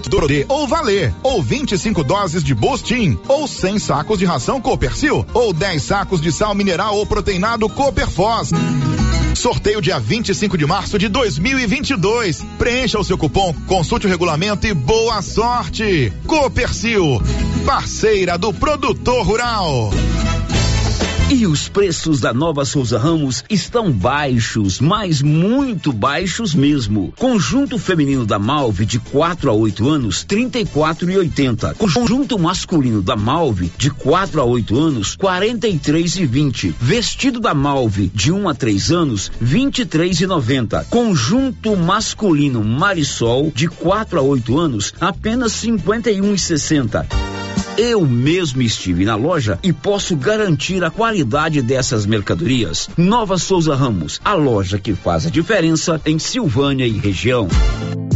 Dororê ou Valer, ou 25 doses de Bostin, ou 100 sacos de ração Copercil, ou 10 sacos de sal mineral ou proteinado Cooperfós. Sorteio dia 25 de março de 2022. Preencha o seu cupom, consulte o regulamento e boa sorte. Copercil, parceira do produtor rural. E os preços da Nova Souza Ramos estão baixos, mas muito baixos mesmo. Conjunto feminino da Malve de 4 a 8 anos, 34 e 80. Conjunto masculino da Malve de 4 a 8 anos, 43 e 20. Vestido da Malve de 1 a 3 anos, 23 e 90. Conjunto masculino Marisol de 4 a 8 anos, apenas 51 e 60. Eu mesmo estive na loja e posso garantir a qualidade dessas mercadorias. Nova Souza Ramos, a loja que faz a diferença em Silvânia e região.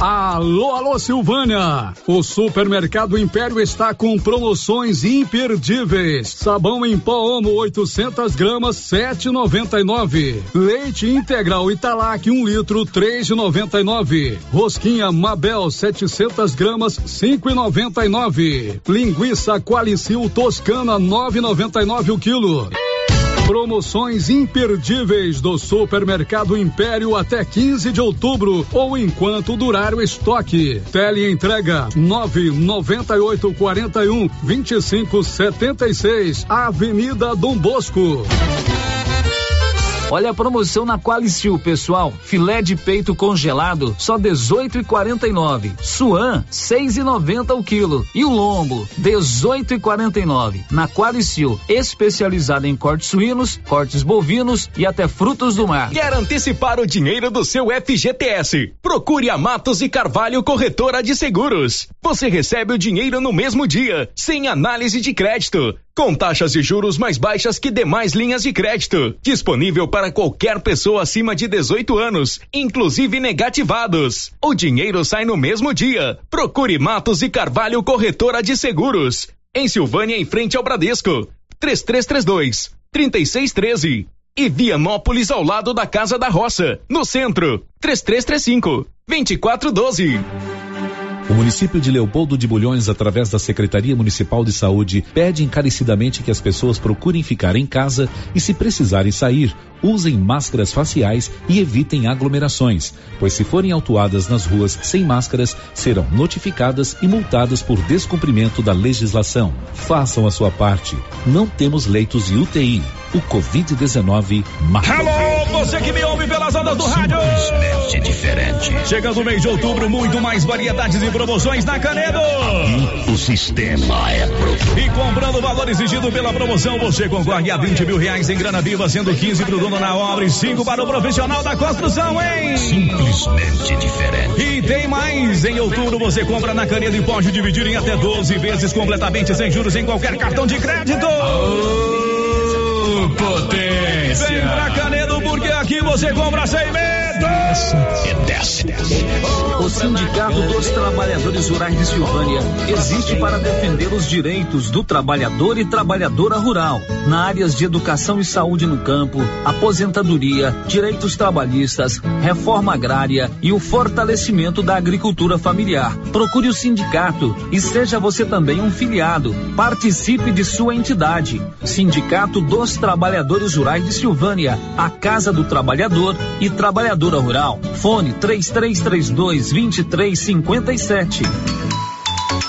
Alô, alô, Silvânia! O Supermercado Império está com promoções imperdíveis. Sabão em pó Omo 800 gramas 7,99. Leite integral Italac 1 um litro 3,99. Rosquinha Mabel 700 gramas 5,99. Linguiça Qualicil Toscana 9,99 o quilo. Promoções imperdíveis do Supermercado Império até 15 de outubro ou enquanto durar o estoque. Tele entrega 998 41 25 76, Avenida Dom Bosco. Olha a promoção na Qualicil, pessoal. Filé de peito congelado, só 18,49. Suan, 6,90 o quilo. E o lombo, 18,49. Na Qualicil, especializada em cortes suínos, cortes bovinos e até frutos do mar. Quer antecipar o dinheiro do seu FGTS? Procure a Matos e Carvalho Corretora de Seguros. Você recebe o dinheiro no mesmo dia, sem análise de crédito com taxas de juros mais baixas que demais linhas de crédito. Disponível para qualquer pessoa acima de 18 anos, inclusive negativados. O dinheiro sai no mesmo dia. Procure Matos e Carvalho Corretora de Seguros. Em Silvânia, em frente ao Bradesco. 3332 3613. E Vianópolis ao lado da Casa da Roça, no centro. 3335 2412. O município de Leopoldo de Bulhões, através da Secretaria Municipal de Saúde, pede encarecidamente que as pessoas procurem ficar em casa e, se precisarem sair, usem máscaras faciais e evitem aglomerações, pois se forem autuadas nas ruas sem máscaras, serão notificadas e multadas por descumprimento da legislação. Façam a sua parte. Não temos leitos de UTI. O Covid-19 mata. Hello, você que me ouve pelas ondas do rádio. Simplesmente diferente. Chegando o mês de outubro, muito mais variedades e promoções na Canedo. Aqui, o sistema é bruto. E comprando o valor exigido pela promoção, você concorre a 20 mil reais em grana viva, sendo 15 pro dono na obra e 5 para o profissional da construção, hein? Simplesmente diferente. E tem mais. Em outubro você compra na Canedo e pode dividir em até 12 vezes completamente sem juros em qualquer cartão de crédito. Oh, potência! Vem pra Canedo porque aqui você compra sem medo. E desce, desce. O Sindicato dos Trabalhadores Rurais de Silvânia existe para defender os direitos do trabalhador e trabalhadora rural, na áreas de educação e saúde no campo, aposentadoria, direitos trabalhistas, reforma agrária e o fortalecimento da agricultura familiar. Procure o sindicato e seja você também um filiado. Participe de sua entidade. Sindicato dos Trabalhadores Rurais de Silvânia, a Casa do Trabalhador e Trabalhadora Rural. Fone 3332 2357.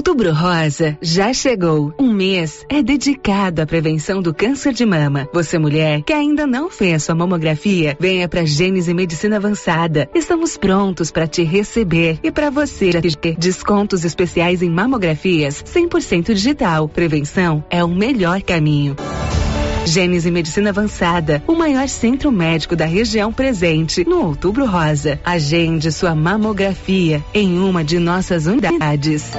Outubro Rosa já chegou. Um mês é dedicado à prevenção do câncer de mama. Você mulher que ainda não fez sua mamografia, venha para Gênese Medicina Avançada. Estamos prontos para te receber e para você ter descontos especiais em mamografias 100% digital. Prevenção é o melhor caminho. Gênese Medicina Avançada, o maior centro médico da região presente no Outubro Rosa. Agende sua mamografia em uma de nossas unidades.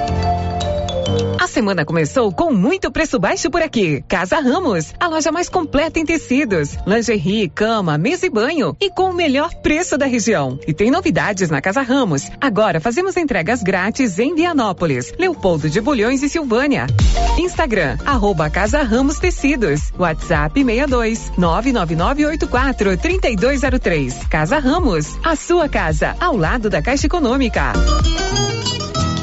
A semana começou com muito preço baixo por aqui. Casa Ramos, a loja mais completa em tecidos, lingerie, cama, mesa e banho e com o melhor preço da região. E tem novidades na Casa Ramos. Agora fazemos entregas grátis em Vianópolis, Leopoldo de Bulhões e Silvânia. Instagram, arroba Casa Ramos Tecidos. WhatsApp 62 99984 3203. Casa Ramos, a sua casa, ao lado da Caixa Econômica.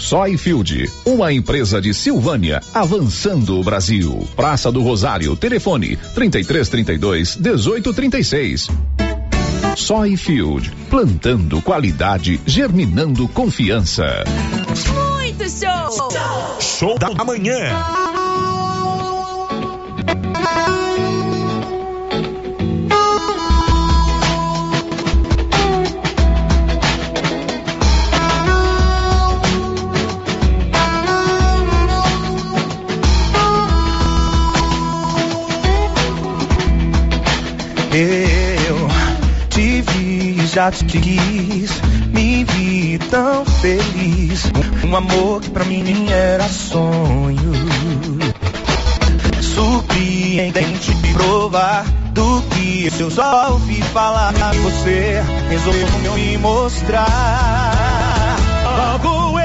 Soyfield, uma empresa de Silvânia, avançando o Brasil. Praça do Rosário, telefone 3332 1836. Soyfield, plantando qualidade, germinando confiança. Muito show! Show da manhã. Eu te vi, já te quis, me vi tão feliz. Um amor que pra mim era sonho. Surpreendente provar do que eu só ouvi falar. Você resolveu me mostrar. Logo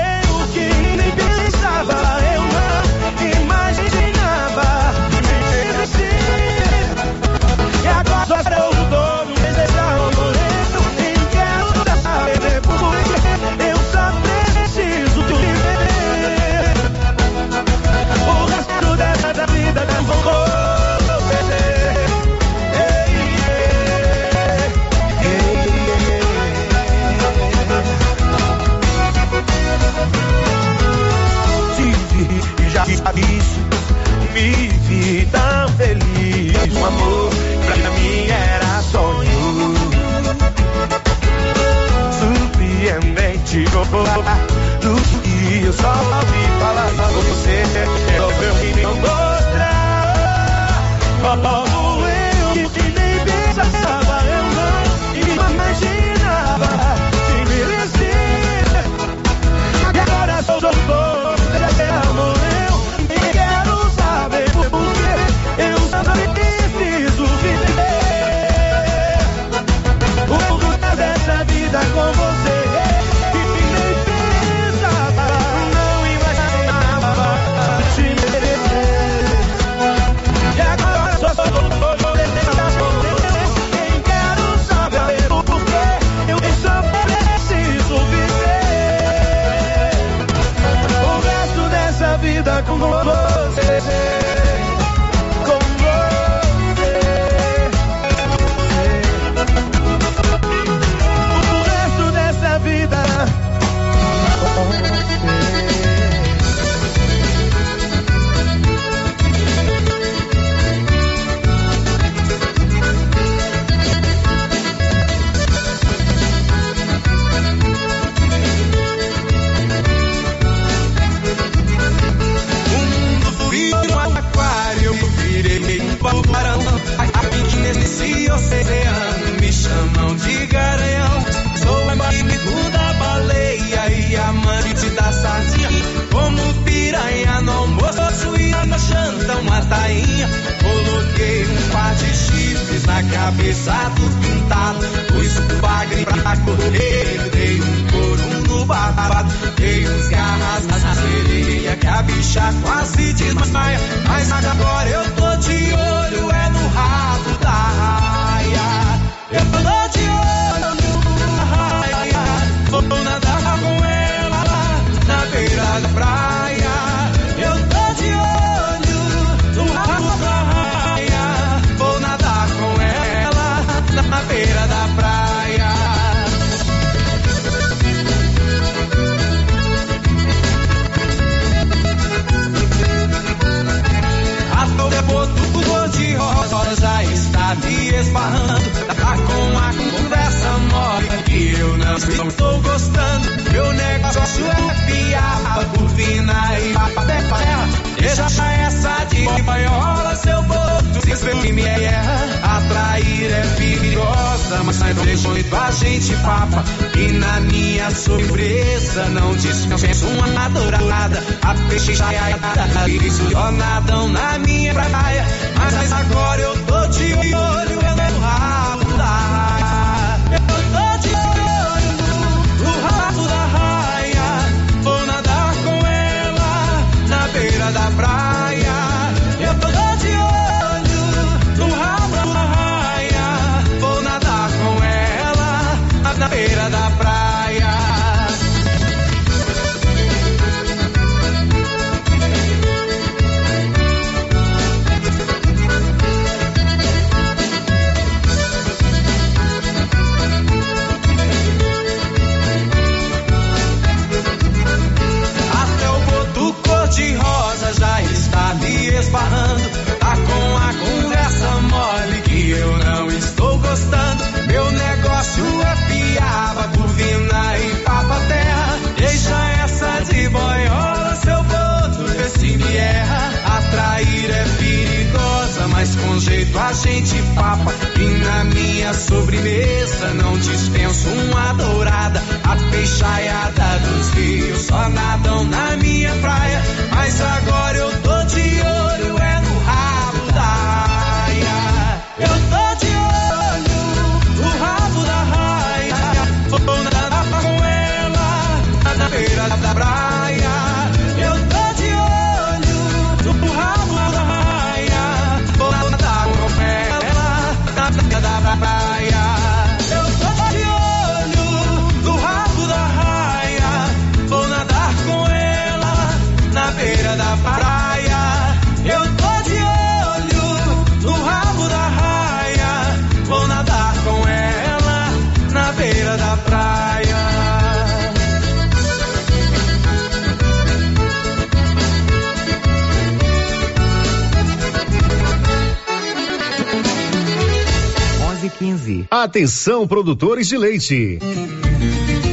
só ouvi falar Você cabeça do pintado. Pus o bagre pra correr, dei um couro no babado. Dei uns garras na sereia que a bicha quase desmaia. Mas agora eu tô de olho, é no rabo esbarrando. Tá com a conversa mole que eu não estou gostando. Meu negócio é piar, curvina e terra. Deixa essa de banhola, seu boto. Se que me erra, atrair é perigosa, mas não deixa muito a gente papa. E na minha surpresa, não dispenso uma dourada. A peixe já é isso só nadam na minha praia. Mas agora eu tô de olho a gente papa. E na minha sobremesa não dispenso uma dourada. A peixaiada dos rios só nadam na minha praia. Mas agora eu tô de olho, é Atenção, produtores de leite.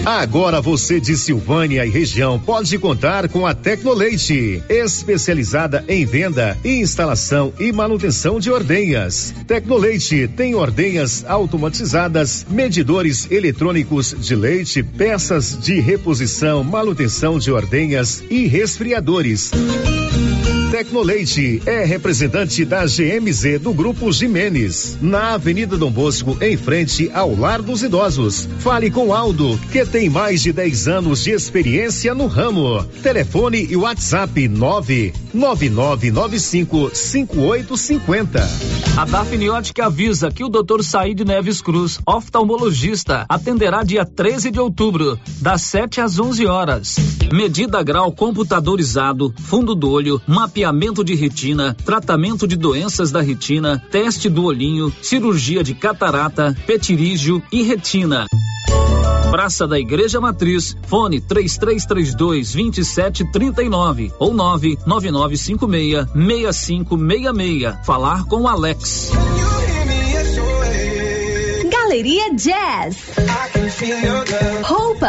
Agora você de Silvânia e região pode contar com a Tecnoleite, especializada em venda, instalação e manutenção de ordenhas. Tecnoleite tem ordenhas automatizadas, medidores eletrônicos de leite, peças de reposição, manutenção de ordenhas e resfriadores. Tecnoleite é representante da GMZ do Grupo Jimenez, na Avenida Dom Bosco, em frente ao Lar dos Idosos. Fale com Aldo, que tem mais de 10 anos de experiência no ramo. Telefone e WhatsApp 99995 5850. A Dafniótica avisa que o Dr. Saíde Neves Cruz, oftalmologista, atenderá dia 13 de outubro, das 7 às 11 horas. Medida grau computadorizado, fundo do olho, mapeamento de retina, tratamento de doenças da retina, teste do olhinho, cirurgia de catarata, petirígio e retina. Praça da Igreja Matriz, fone 3332 2739 ou 99956 6566. Falar com o Alex. Galeria Jazz.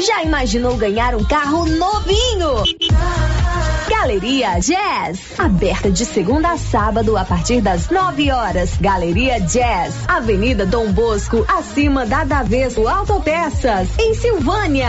Já imaginou ganhar um carro novinho? Galeria Jazz, aberta de segunda a sábado a partir das 9 horas. Galeria Jazz, Avenida Dom Bosco, acima da Daveso Autopeças, em Silvânia.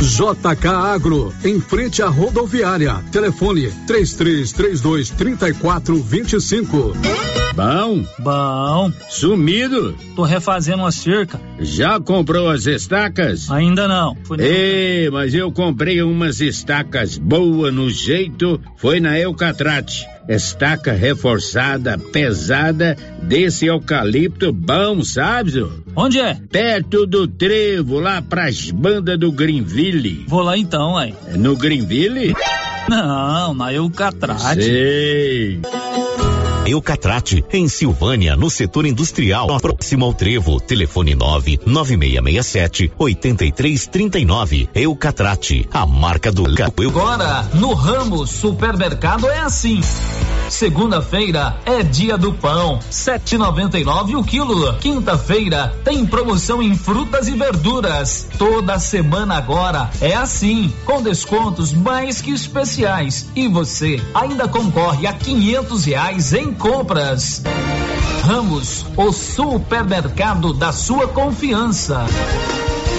JK Agro, em frente à rodoviária. Telefone 3332 3425. Bom? Bom. Sumido? Tô refazendo uma cerca. Já comprou as estacas? Ainda não. Ei, mas eu comprei umas estacas boas no jeito, foi na Eucatrate. Estaca reforçada, pesada, desse eucalipto bom, sabe? Onde é? Perto do trevo, lá pras bandas do Greenville. Vou lá então, aí. No Greenville? Não, na Eucatrate. Sei. Eucatrate, em Silvânia, no setor industrial, próximo ao Trevo. Telefone 9 9667 8339. Eucatrate, a marca do Agora, no ramo supermercado é assim. Segunda-feira é dia do pão, 7,99 o quilo. Quinta-feira tem promoção em frutas e verduras. Toda semana agora é assim, com descontos mais que especiais. E você ainda concorre a quinhentos reais em compras. Ramos, o supermercado da sua confiança.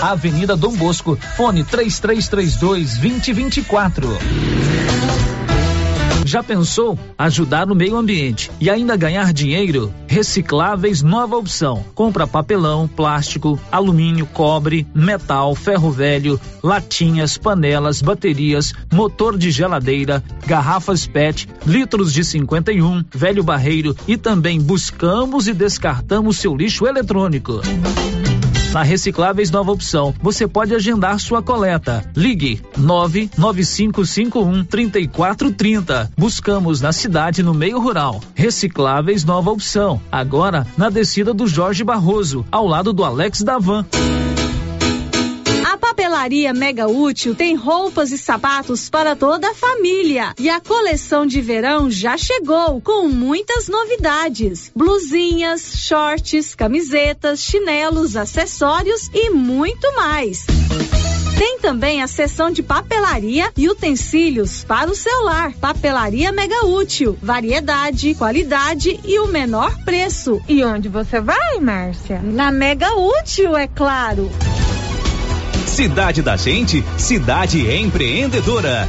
Avenida Dom Bosco, fone 3332 2024. Já pensou ajudar no meio ambiente e ainda ganhar dinheiro? Recicláveis nova opção. Compra papelão, plástico, alumínio, cobre, metal, ferro velho, latinhas, panelas, baterias, motor de geladeira, garrafas PET, litros de 51, velho barreiro e também buscamos e descartamos seu lixo eletrônico. Na Recicláveis Nova Opção, você pode agendar sua coleta. Ligue 99551 3430. Buscamos na cidade no meio rural. Recicláveis Nova Opção. Agora na descida do Jorge Barroso, ao lado do Alex Davan. Papelaria Mega Útil tem roupas e sapatos para toda a família. E a coleção de verão já chegou com muitas novidades: blusinhas, shorts, camisetas, chinelos, acessórios e muito mais. Tem também a seção de papelaria e utensílios para o celular. Papelaria Mega Útil. Variedade, qualidade e o menor preço. E onde você vai, Márcia? Na Mega Útil, é claro. Cidade da Gente, cidade empreendedora.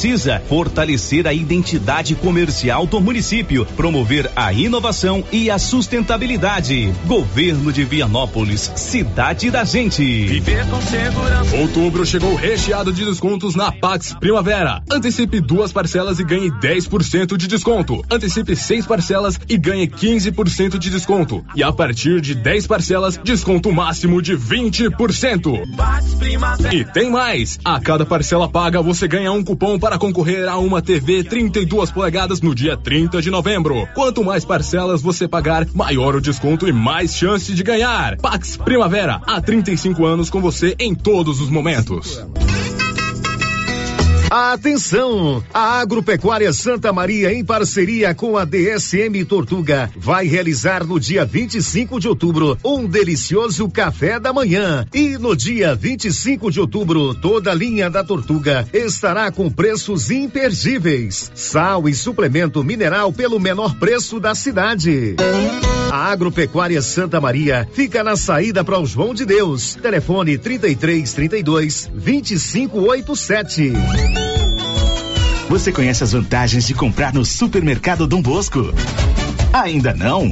precisa fortalecer a identidade comercial do município, promover a inovação e a sustentabilidade. Governo de Vianópolis, cidade da gente. Viver com segurança. Outubro chegou recheado de descontos na Pax Primavera. Antecipe duas parcelas e ganhe 10% de desconto. Antecipe seis parcelas e ganhe 15% de desconto. E a partir de 10 parcelas, desconto máximo de 20%. E tem mais! A cada parcela paga, você ganha um cupom para concorrer a uma TV 32 polegadas no dia 30 de novembro. Quanto mais parcelas você pagar, maior o desconto e mais chance de ganhar. Pax Primavera, há 35 anos com você em todos os momentos. Atenção! A Agropecuária Santa Maria, em parceria com a DSM Tortuga, vai realizar no dia 25 de outubro um delicioso café da manhã. E no dia 25 de outubro, toda a linha da Tortuga estará com preços imperdíveis. Sal e suplemento mineral pelo menor preço da cidade. A Agropecuária Santa Maria fica na saída para o João de Deus. Telefone 33 32 2587. Você conhece as vantagens de comprar no supermercado Dom Bosco? Ainda não?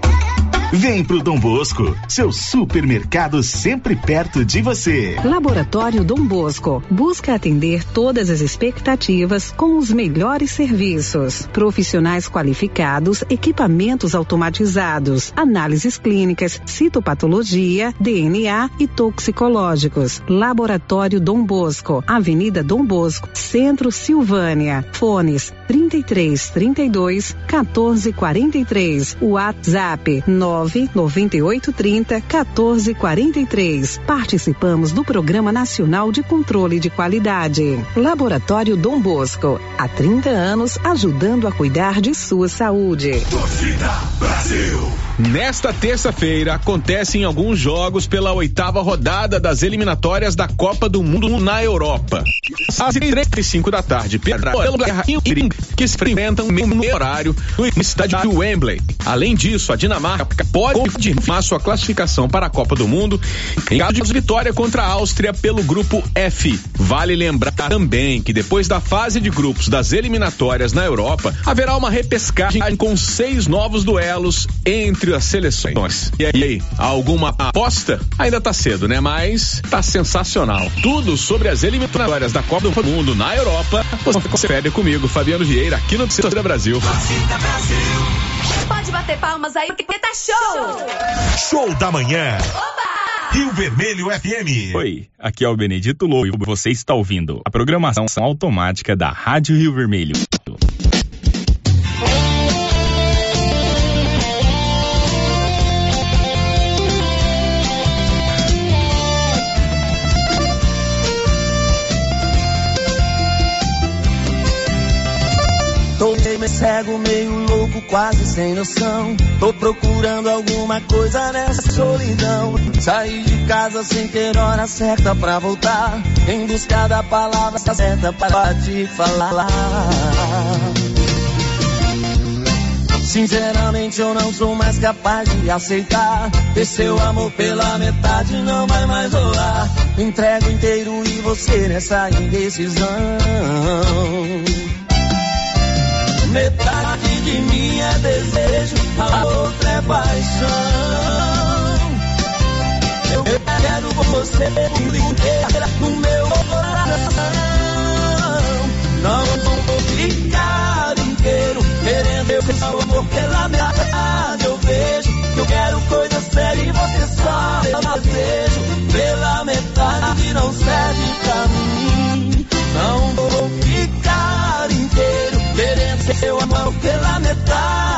Vem pro Dom Bosco, seu supermercado sempre perto de você. Laboratório Dom Bosco busca atender todas as expectativas com os melhores serviços. Profissionais qualificados, equipamentos automatizados, análises clínicas, citopatologia, DNA e toxicológicos. Laboratório Dom Bosco, Avenida Dom Bosco, Centro Silvânia. Fones 33 32 14 43. WhatsApp 9 9830 1443. Participamos do Programa Nacional de Controle de Qualidade. Laboratório Dom Bosco, há 30 anos ajudando a cuidar de sua saúde. Torcida Brasil. Nesta terça-feira acontecem alguns jogos pela oitava rodada das eliminatórias da Copa do Mundo na Europa. Às 3 e 5 da tarde, pelo Guerra e que se enfrentam no horário no estádio de Wembley. Além disso, a Dinamarca pode confirmar sua classificação para a Copa do Mundo em caso de vitória contra a Áustria pelo grupo F. Vale lembrar também que depois da fase de grupos das eliminatórias na Europa, haverá uma repescagem com seis novos duelos entre as seleções. E aí, alguma aposta? Ainda tá cedo, né? Mas tá sensacional. Tudo sobre as eliminatórias da Copa do Mundo na Europa, você confere comigo, Fabiano Vieira, aqui no Torcida Brasil. Pode bater palmas aí, porque tá show! Show da manhã. Oba! Rio Vermelho FM. Oi, aqui é o Benedito Lobo e você está ouvindo a programação automática da Rádio Rio Vermelho. Cego, meio louco, quase sem noção. Tô procurando alguma coisa nessa solidão. Saí de casa sem ter hora certa pra voltar. Em busca da palavra certa para te falar. Sinceramente eu não sou mais capaz de aceitar Ter seu amor pela metade não vai mais rolar Entrego inteiro e você nessa indecisão Metade de mim é desejo, a outra é paixão. Eu quero você inteira no meu coração. Não vou ficar inteiro querendo seu amor pela metade. Eu vejo que eu quero coisa séria e você só eu desejo. Pela metade não serve pra mim. Pela metade.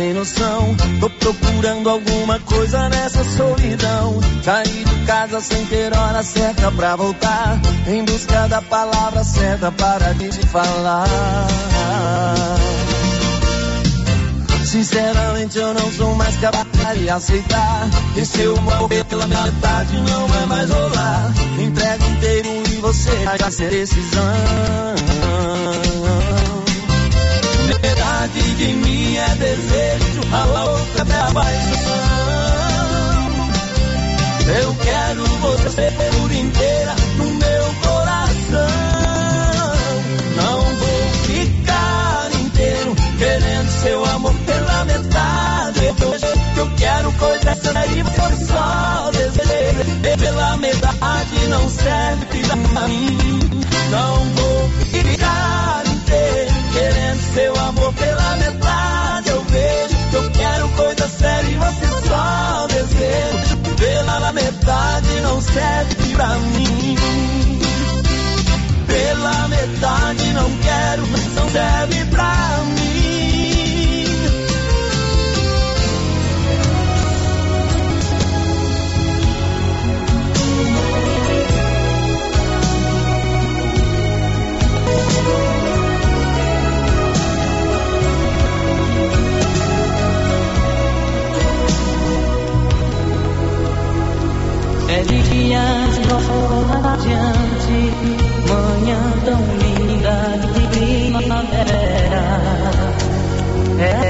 Sem noção. Tô procurando alguma coisa nessa solidão. Saí de casa sem ter hora certa pra voltar. Em busca da palavra certa para te falar. Sinceramente eu não sou mais capaz de aceitar Que seu amor pela metade não vai mais rolar Entrega inteiro e você vai ser decisão Metade de mim é desejo, a outra é paixão Eu quero você por inteira no meu coração Não vou ficar inteiro querendo seu amor pela metade. Eu quero coisa séria e você só deseja. Pela metade não serve pra mim. Não vou ficar inteiro seu amor pela metade. Eu vejo que eu quero coisa séria e você só deseja. Pela metade não serve pra mim. Pela metade não quero, não serve pra mim. É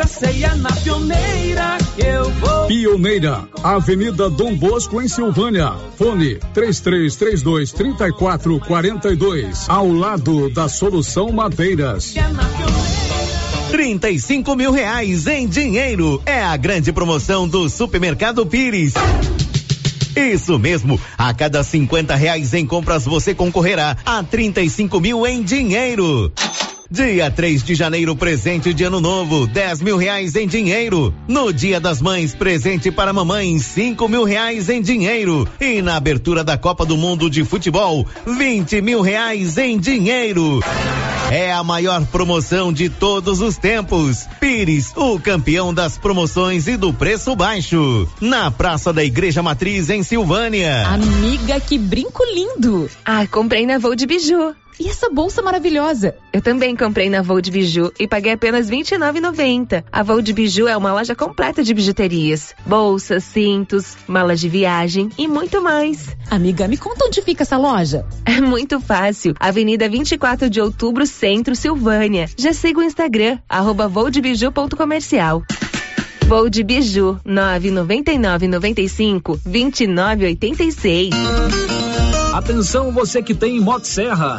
já sei, é na pioneira que eu vou. Pioneira, Avenida Dom Bosco, em Silvânia. Fone 3332 3442. Ao lado da Solução Madeiras. 35 mil reais em dinheiro. É a grande promoção do Supermercado Pires. Isso mesmo, a cada 50 reais em compras você concorrerá a 35 mil em dinheiro. Dia 3 de janeiro, presente de ano novo, 10 mil reais em dinheiro. No Dia das Mães, presente para mamãe, 5 mil reais em dinheiro. E na abertura da Copa do Mundo de Futebol, 20 mil reais em dinheiro. É a maior promoção de todos os tempos. Pires, o campeão das promoções e do preço baixo. Na Praça da Igreja Matriz, em Silvânia. Amiga, que brinco lindo! Ah, comprei na Voo de Biju. E essa bolsa maravilhosa? Eu também comprei na Voo de Biju e paguei apenas R$ 29,90. A Voo de Biju é uma loja completa de bijuterias, bolsas, cintos, malas de viagem e muito mais. Amiga, me conta onde fica essa loja? É muito fácil. Avenida 24 de Outubro, Centro, Silvânia. Já siga o Instagram, arroba voodebiju.comercial. Voo de Biju, 999 95 2986. Atenção você que tem Motosserra.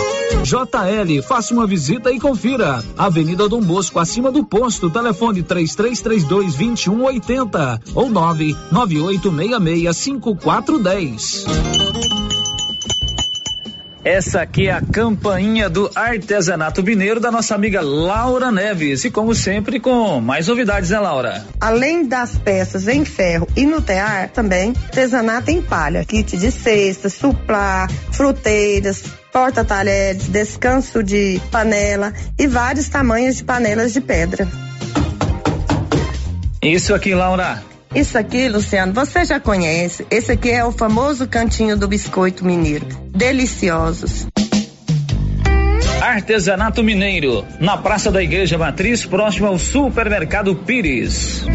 JL, faça uma visita e confira. Avenida Dom Bosco, acima do posto, telefone 3332 2180 ou 99866 5410. Essa aqui é a campainha do artesanato mineiro da nossa amiga Laura Neves. E como sempre, com mais novidades, né, Laura? Além das peças em ferro e no tear, também artesanato em palha, kit de cestas, suplá, fruteiras, porta-talheres, descanso de panela e vários tamanhos de panelas de pedra. Isso aqui, Laura. Isso aqui, Luciano, você já conhece. Esse aqui é o famoso cantinho do biscoito mineiro. Deliciosos. Artesanato Mineiro, na Praça da Igreja Matriz, próximo ao Supermercado Pires.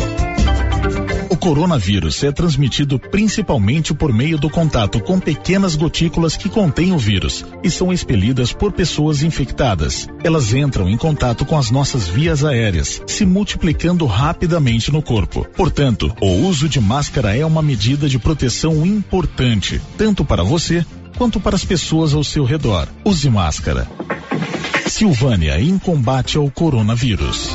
O coronavírus é transmitido principalmente por meio do contato com pequenas gotículas que contêm o vírus e são expelidas por pessoas infectadas. Elas entram em contato com as nossas vias aéreas, se multiplicando rapidamente no corpo. Portanto, o uso de máscara é uma medida de proteção importante, tanto para você quanto para as pessoas ao seu redor. Use máscara. Silvânia em combate ao coronavírus.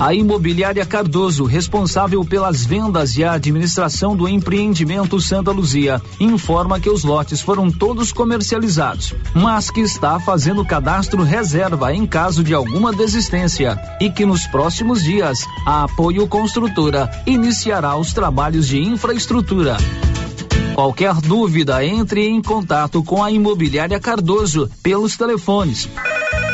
A Imobiliária Cardoso, responsável pelas vendas e a administração do empreendimento Santa Luzia, informa que os lotes foram todos comercializados, mas que está fazendo cadastro reserva em caso de alguma desistência e que nos próximos dias a Apoio Construtora iniciará os trabalhos de infraestrutura. Qualquer dúvida, entre em contato com a Imobiliária Cardoso pelos telefones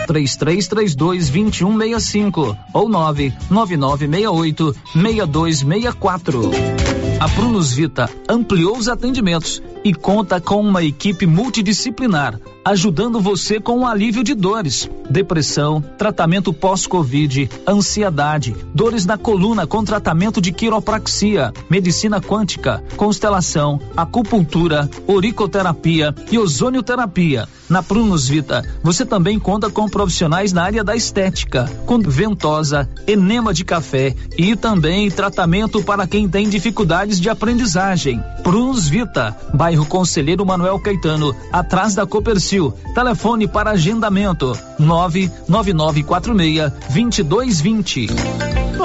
3332 2165 ou 99968 6264. A Prunus Vita ampliou os atendimentos e conta com uma equipe multidisciplinar, ajudando você com o alívio de dores, depressão, tratamento pós-Covid, ansiedade, dores na coluna com tratamento de quiropraxia, medicina quântica, constelação, acupuntura, oricoterapia e ozonioterapia. Na Prunus Vita, você também conta com profissionais na área da estética, com ventosa, enema de café e também tratamento para quem tem dificuldade oportunidades de aprendizagem. Prus Vita, bairro Conselheiro Manuel Caetano, atrás da Copercil. Telefone para agendamento: 99946 2220.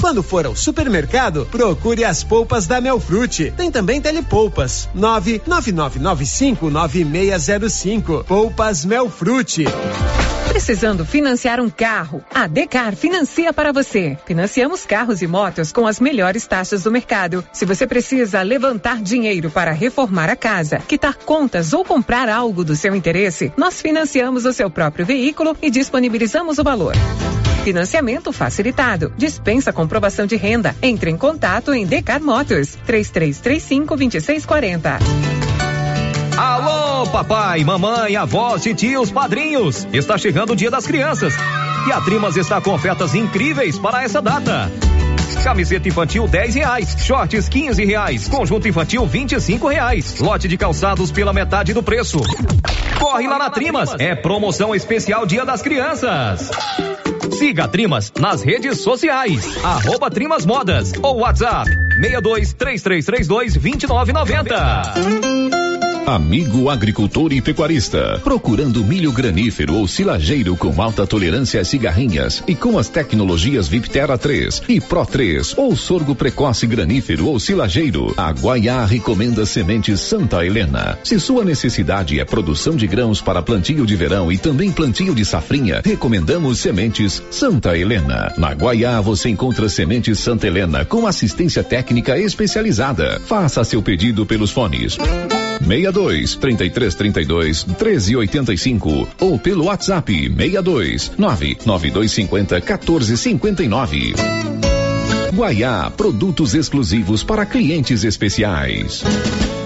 Quando for ao supermercado, procure as polpas da Melfrute. Tem também telepolpas. 999959605. Polpas Melfrute. Precisando financiar um carro? A Decar financia para você. Financiamos carros e motos com as melhores taxas do mercado. Se você precisa levantar dinheiro para reformar a casa, quitar contas ou comprar algo do seu interesse, nós financiamos o seu próprio veículo e disponibilizamos o valor. Financiamento facilitado. Dispensa comprovação de renda. Entre em contato em Decar Motos. 3335 2640. Alô, papai, mamãe, avós, tios, padrinhos. Está chegando o Dia das Crianças. E a Trimas está com ofertas incríveis para essa data. Camiseta infantil 10 reais, shorts 15 reais, conjunto infantil 25 reais, lote de calçados pela metade do preço. Corre lá na Trimas, é promoção especial Dia das Crianças. Siga a Trimas nas redes sociais, arroba Trimas Modas ou WhatsApp 62 3332 2990. Amigo agricultor e pecuarista, procurando milho granífero ou silageiro com alta tolerância às cigarrinhas e com as tecnologias Viptera 3 e Pro 3 ou sorgo precoce granífero ou silageiro, a Guaiá recomenda sementes Santa Helena. Se sua necessidade é produção de grãos para plantio de verão e também plantio de safrinha, recomendamos sementes Santa Helena. Na Guaiá você encontra sementes Santa Helena com assistência técnica especializada. Faça seu pedido pelos fones 62 33 32 13 85 ou pelo WhatsApp 62 99250 14 59. Guaiá, produtos exclusivos para clientes especiais.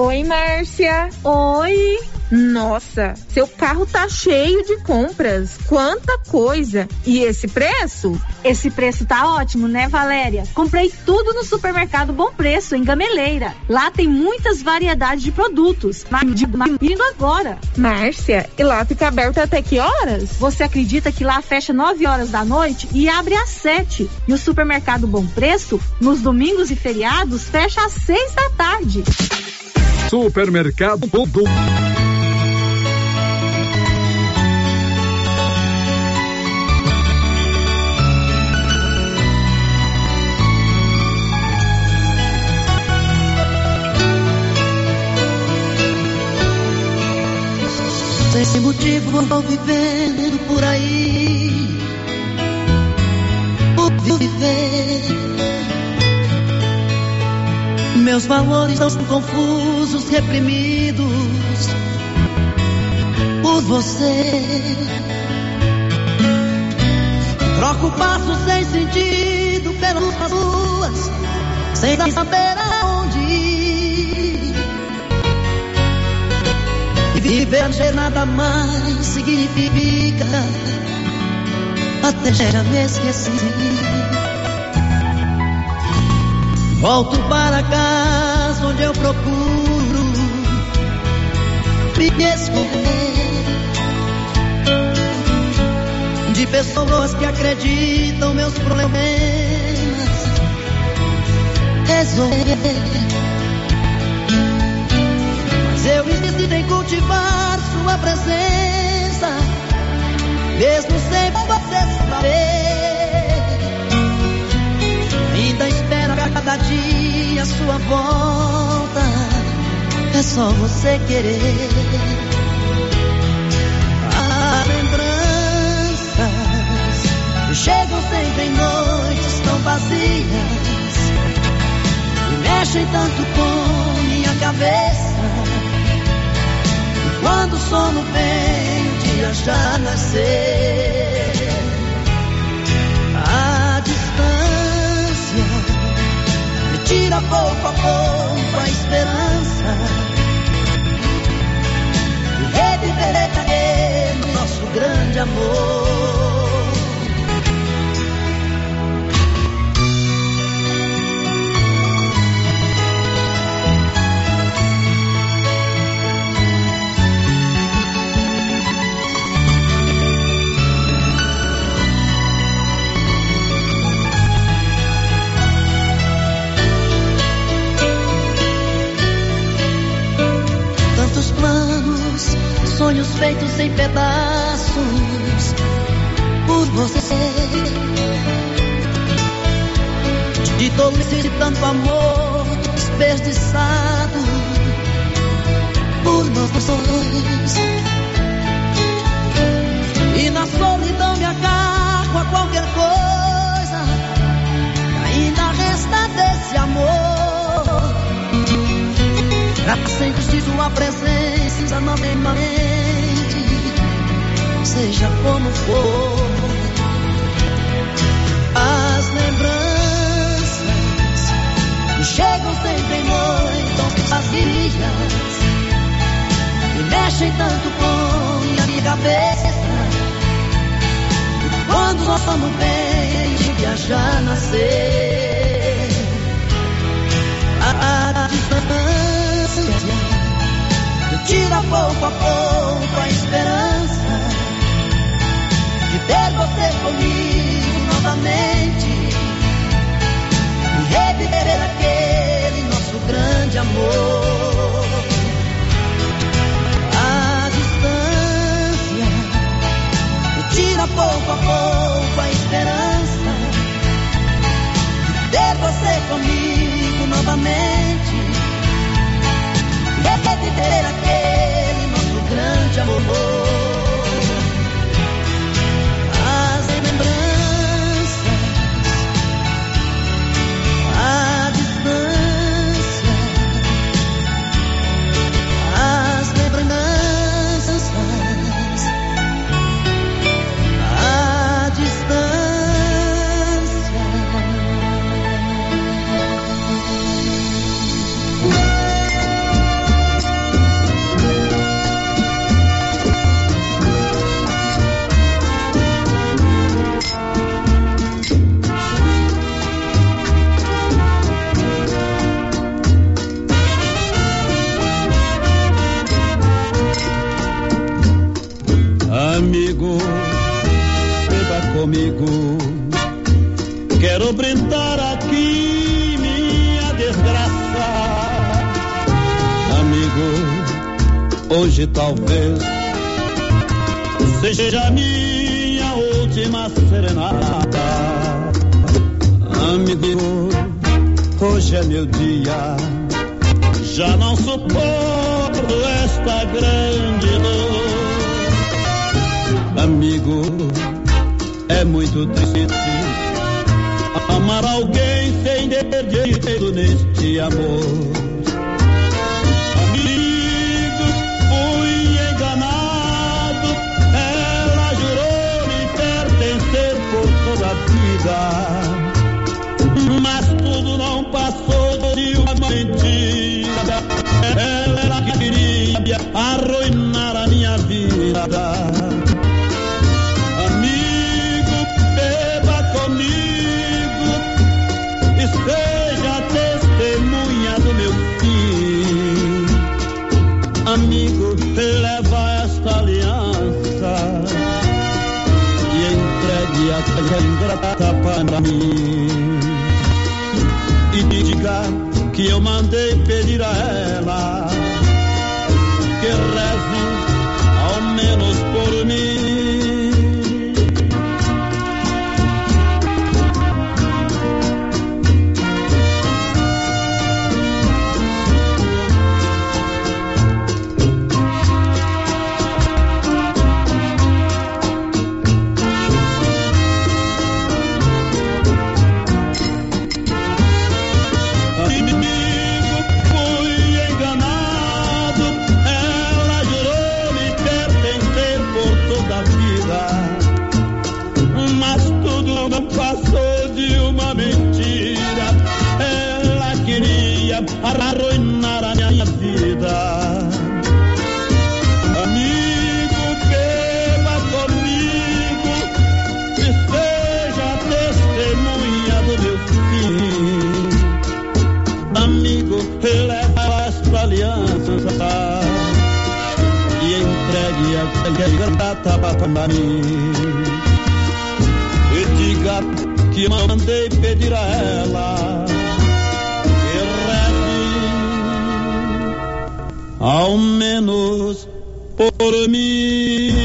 Oi, Márcia. Oi. Nossa, seu carro tá cheio de compras. Quanta coisa! E esse preço? Esse preço tá ótimo, né, Valéria? Comprei tudo no supermercado Bom Preço, em Gameleira. Lá tem muitas variedades de produtos. Indo agora. Márcia, e lá fica aberto até que horas? Você acredita que lá fecha 9 horas da noite e abre às 7? E o supermercado Bom Preço, nos domingos e feriados, fecha às 6 da tarde. Supermercado Bom Sem motivo vou vivendo por aí. Por viver Meus valores estão confusos, reprimidos Por você. Troco passo sem sentido pelas ruas Sem saber aonde ir. E viver nada mais significa Até já me esqueci Volto para casa onde eu procuro me esconder de pessoas que acreditam meus problemas resolver. Mas eu insisto em cultivar sua presença, mesmo sem você saber. dia sua volta é só você querer. As lembranças chegam sempre em noites tão vazias e mexem tanto com minha cabeça. E quando o sono vem, o dia já nasceu. Tira pouco a pouco a esperança de reviver aquele nosso grande amor. Sonhos feitos em pedaços por você. De tolice de tanto amor desperdiçado por nós dois. E na solidão me agarro a qualquer coisa. Ainda resta desse amor. Pra sempre tua presença novamente, seja como for. As lembranças chegam sempre em noites vazias e mexem tanto com minha cabeça. Quando nós estamos bem, de viajar nascer. A, a distância tira pouco a pouco a esperança ter você comigo novamente e reviver aquele nosso grande amor. A distância me tira pouco a pouco a esperança de ter você comigo novamente e reviver aquele nosso grande amor. Hoje talvez seja minha última serenata. Amigo, hoje é meu dia. Já não suporto esta grande dor. Amigo, é muito triste amar alguém sem ter direito neste amor. Mandei pedir a ela mim. E diga que mandei pedir a ela que reze ao menos por mim.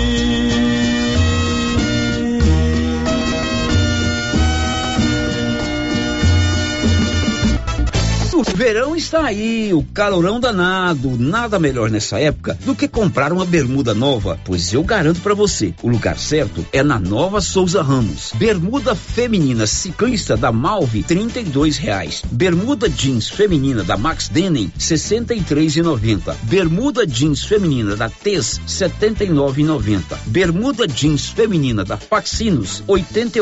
Aí, o calorão danado. Nada melhor nessa época do que comprar uma bermuda nova, pois eu garanto para você, o lugar certo é na Nova Souza Ramos. Bermuda feminina ciclista da Malve, trinta e reais. Bermuda jeans feminina da Max Denim, sessenta e três. Bermuda jeans feminina da Tez, setenta e. Bermuda jeans feminina da Faxinos, oitenta e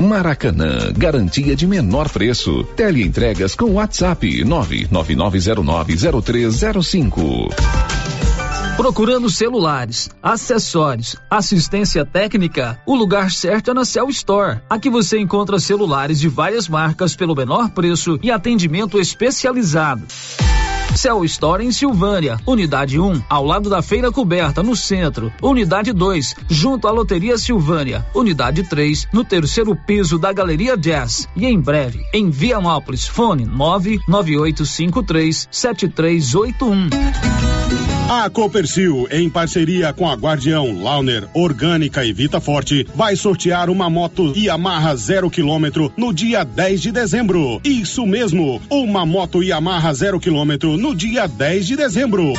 Maracanã, garantia de menor preço. Teleentregas com WhatsApp 999090305. Procurando celulares, acessórios, assistência técnica, o lugar certo é na Cell Store. Aqui você encontra celulares de várias marcas pelo menor preço e atendimento especializado. Cell Store em Silvânia, Unidade 1, ao lado da Feira Coberta, no centro. Unidade 2, junto à Loteria Silvânia. Unidade 3, no terceiro piso da Galeria Jazz. E em breve, em Vianópolis, fone 99853 7381. A Copercil, em parceria com a Guardião, Launer, Orgânica e Vita Forte, vai sortear uma moto Yamaha zero quilômetro no dia 10 de dezembro. Isso mesmo, uma moto Yamaha zero quilômetro no dia 10 de dezembro.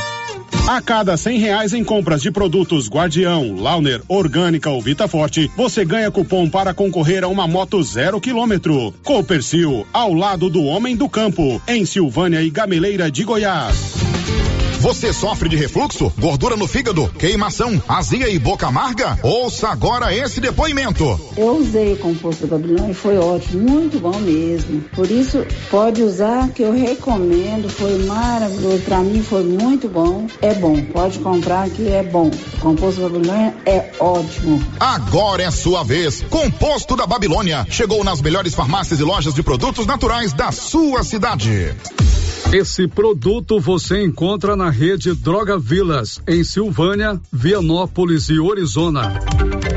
A cada cem reais em compras de produtos Guardião, Launer, Orgânica ou Vita Forte, você ganha cupom para concorrer a uma moto zero quilômetro. Copercil, ao lado do homem do campo, em Silvânia e Gameleira de Goiás. Você sofre de refluxo, gordura no fígado, queimação, azia e boca amarga? Ouça agora esse depoimento. Eu usei o composto Babilônia e foi ótimo, muito bom mesmo. Por isso, pode usar, que eu recomendo, foi maravilhoso. Pra mim foi muito bom. É bom, pode comprar que é bom. O composto Babilônia é ótimo. Agora é sua vez. Composto da Babilônia chegou nas melhores farmácias e lojas de produtos naturais da sua cidade. Esse produto você encontra na rede Droga Vilas, em Silvânia, Vianópolis e Orizona.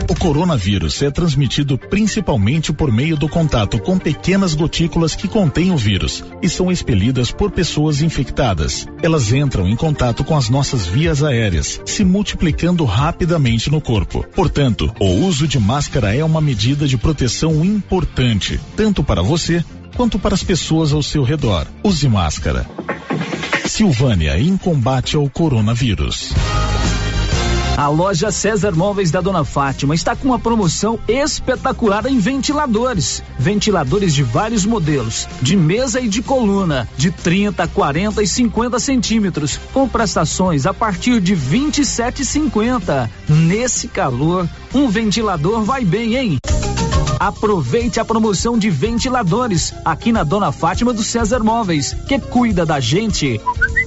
O coronavírus é transmitido principalmente por meio do contato com pequenas gotículas que contêm o vírus e são expelidas por pessoas infectadas. Elas entram em contato com as nossas vias aéreas, se multiplicando rapidamente no corpo. Portanto, o uso de máscara é uma medida de proteção importante, tanto para você quanto para as pessoas ao seu redor. Use máscara. Silvânia em combate ao coronavírus. A loja César Móveis da Dona Fátima está com uma promoção espetacular em ventiladores. Ventiladores de vários modelos, de mesa e de coluna, de 30, 40 e 50 centímetros, com prestações a partir de 27,50. Nesse calor, um ventilador vai bem, hein? Aproveite a promoção de ventiladores aqui na Dona Fátima do César Móveis, que cuida da gente.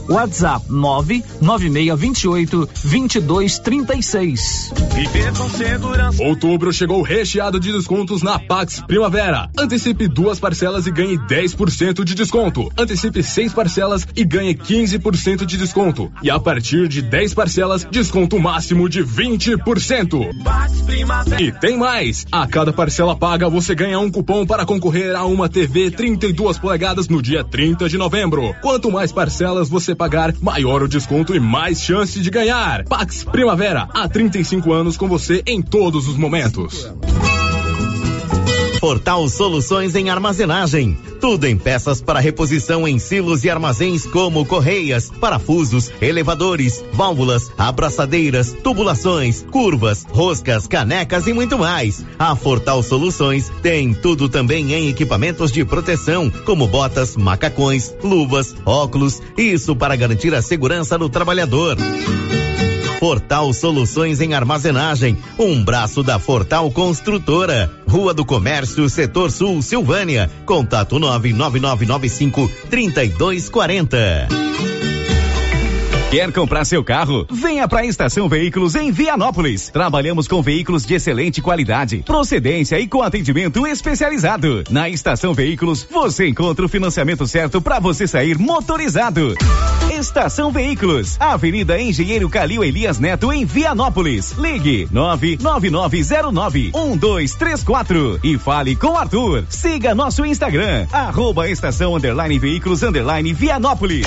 WhatsApp 99628 2236. Viver com segurança. Outubro chegou recheado de descontos na Pax Primavera. Antecipe duas parcelas e ganhe 10% de desconto. Antecipe seis parcelas e ganhe 15% de desconto. E a partir de 10 parcelas, desconto máximo de 20%. E tem mais! A cada parcela paga, você ganha um cupom para concorrer a uma TV 32 polegadas no dia 30 de novembro. Quanto mais parcelas você pagar, maior o desconto e mais chance de ganhar. Pax Primavera, há 35 anos com você em todos os momentos. Fortal Soluções em Armazenagem. Tudo em peças para reposição em silos e armazéns como correias, parafusos, elevadores, válvulas, abraçadeiras, tubulações, curvas, roscas, canecas e muito mais. A Fortal Soluções tem tudo também em equipamentos de proteção, como botas, macacões, luvas, óculos, isso para garantir a segurança do trabalhador. Fortal Soluções em Armazenagem, um braço da Fortal Construtora. Rua do Comércio, Setor Sul, Silvânia. Contato 99995 3240. Quer comprar seu carro? Venha para a Estação Veículos em Vianópolis. Trabalhamos com veículos de excelente qualidade, procedência e com atendimento especializado. Na Estação Veículos, você encontra o financiamento certo para você sair motorizado. Estação Veículos, Avenida Engenheiro Calil Elias Neto em Vianópolis. Ligue 999091234 e fale com Arthur. Siga nosso Instagram, arroba estação underline veículos underline Vianópolis.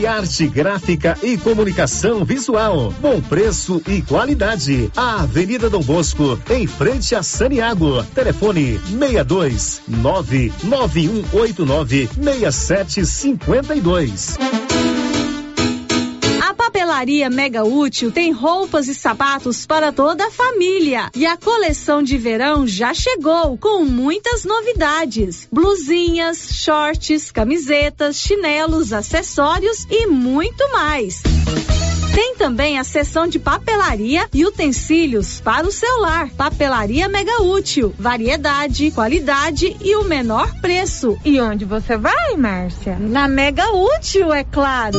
Criarte Gráfica e Comunicação Visual. Bom preço e qualidade. A Avenida Dom Bosco, em frente a Saniago. Telefone 62 99189 6752. Papelaria Mega Útil tem roupas e sapatos para toda a família. E a coleção de verão já chegou com muitas novidades: blusinhas, shorts, camisetas, chinelos, acessórios e muito mais. Tem também a seção de papelaria e utensílios para o celular. Papelaria Mega Útil. Variedade, qualidade e o menor preço. E onde você vai, Márcia? Na Mega Útil, é claro.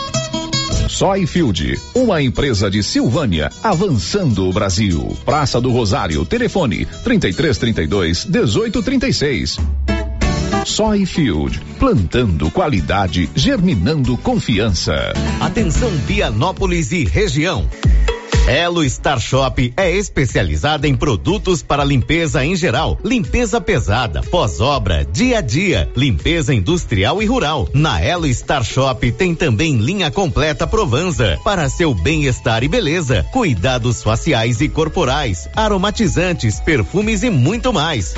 Soyfield, uma empresa de Silvânia, avançando o Brasil. Praça do Rosário, telefone 3332 1836. Soyfield, plantando qualidade, germinando confiança. Atenção Vianópolis e região. Elo Star Shop é especializada em produtos para limpeza em geral, limpeza pesada, pós-obra, dia a dia, limpeza industrial e rural. Na Elo Star Shop tem também linha completa Provanza para seu bem-estar e beleza, cuidados faciais e corporais, aromatizantes, perfumes e muito mais.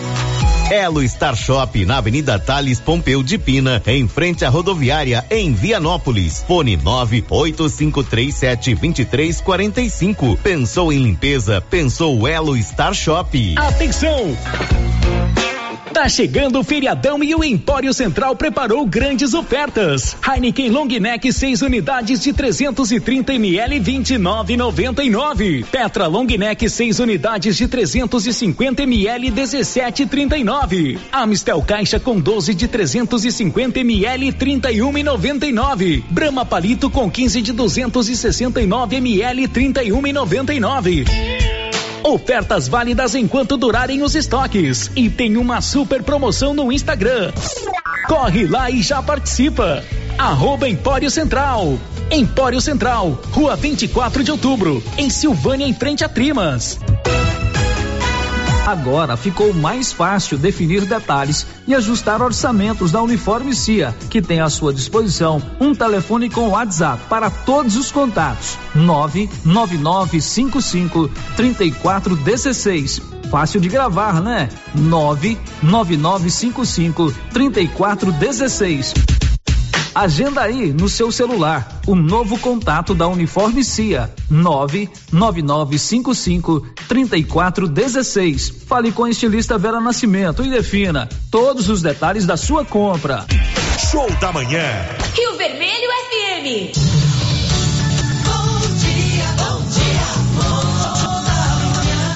Elo Star Shop na Avenida Thales Pompeu de Pina, em frente à rodoviária em Vianópolis. Fone 985372345. Pensou em limpeza? Pensou Elo Star Shop. Atenção! Tá chegando o feriadão e o Empório Central preparou grandes ofertas. Heineken Long Neck 6 unidades de 330 ml 29,99. Petra Long Neck 6 unidades de 350 ml 17,39. Amistel Caixa com 12 de 350 ml 31,99. Brahma Palito com 15 de 269 ml 31,99. Ofertas válidas enquanto durarem os estoques. E tem uma super promoção no Instagram. Corre lá e já participa. Arroba Empório Central. Empório Central, Rua 24 de Outubro, em Silvânia, em frente a Trimas. Agora ficou mais fácil definir detalhes e ajustar orçamentos da Uniforme CIA, que tem à sua disposição um telefone com WhatsApp para todos os contatos: 99955 3416. Fácil de gravar, né? 99955 3416. Agenda aí no seu celular o novo contato da Uniforme CIA 99955 3416. Fale com a estilista Vera Nascimento e defina todos os detalhes da sua compra. Show da manhã. Rio Vermelho FM.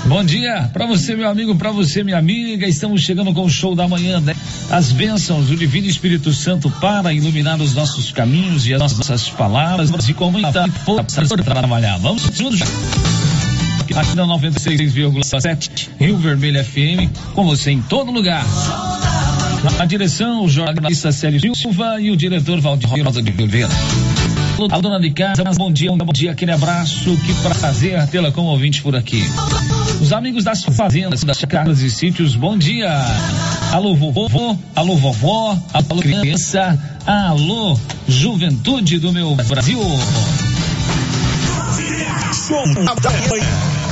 Bom dia para você, meu amigo, para você, minha amiga. Estamos chegando com o show da manhã, né? As bênçãos do Divino Espírito Santo para iluminar os nossos caminhos e as nossas palavras e comunicar para trabalhar. Vamos juntos. Aqui na 96,7 Rio Vermelho FM, com você em todo lugar. Na direção, o jornalista Célio Silva e o diretor Valdir Rosa de Oliveira. A dona de casa, bom dia, bom dia, aquele abraço, que prazer tê-la como ouvinte por aqui. Os amigos das fazendas, das casas e sítios, bom dia. Alô, vovô, alô, vovó, alô, criança, alô, juventude do meu Brasil.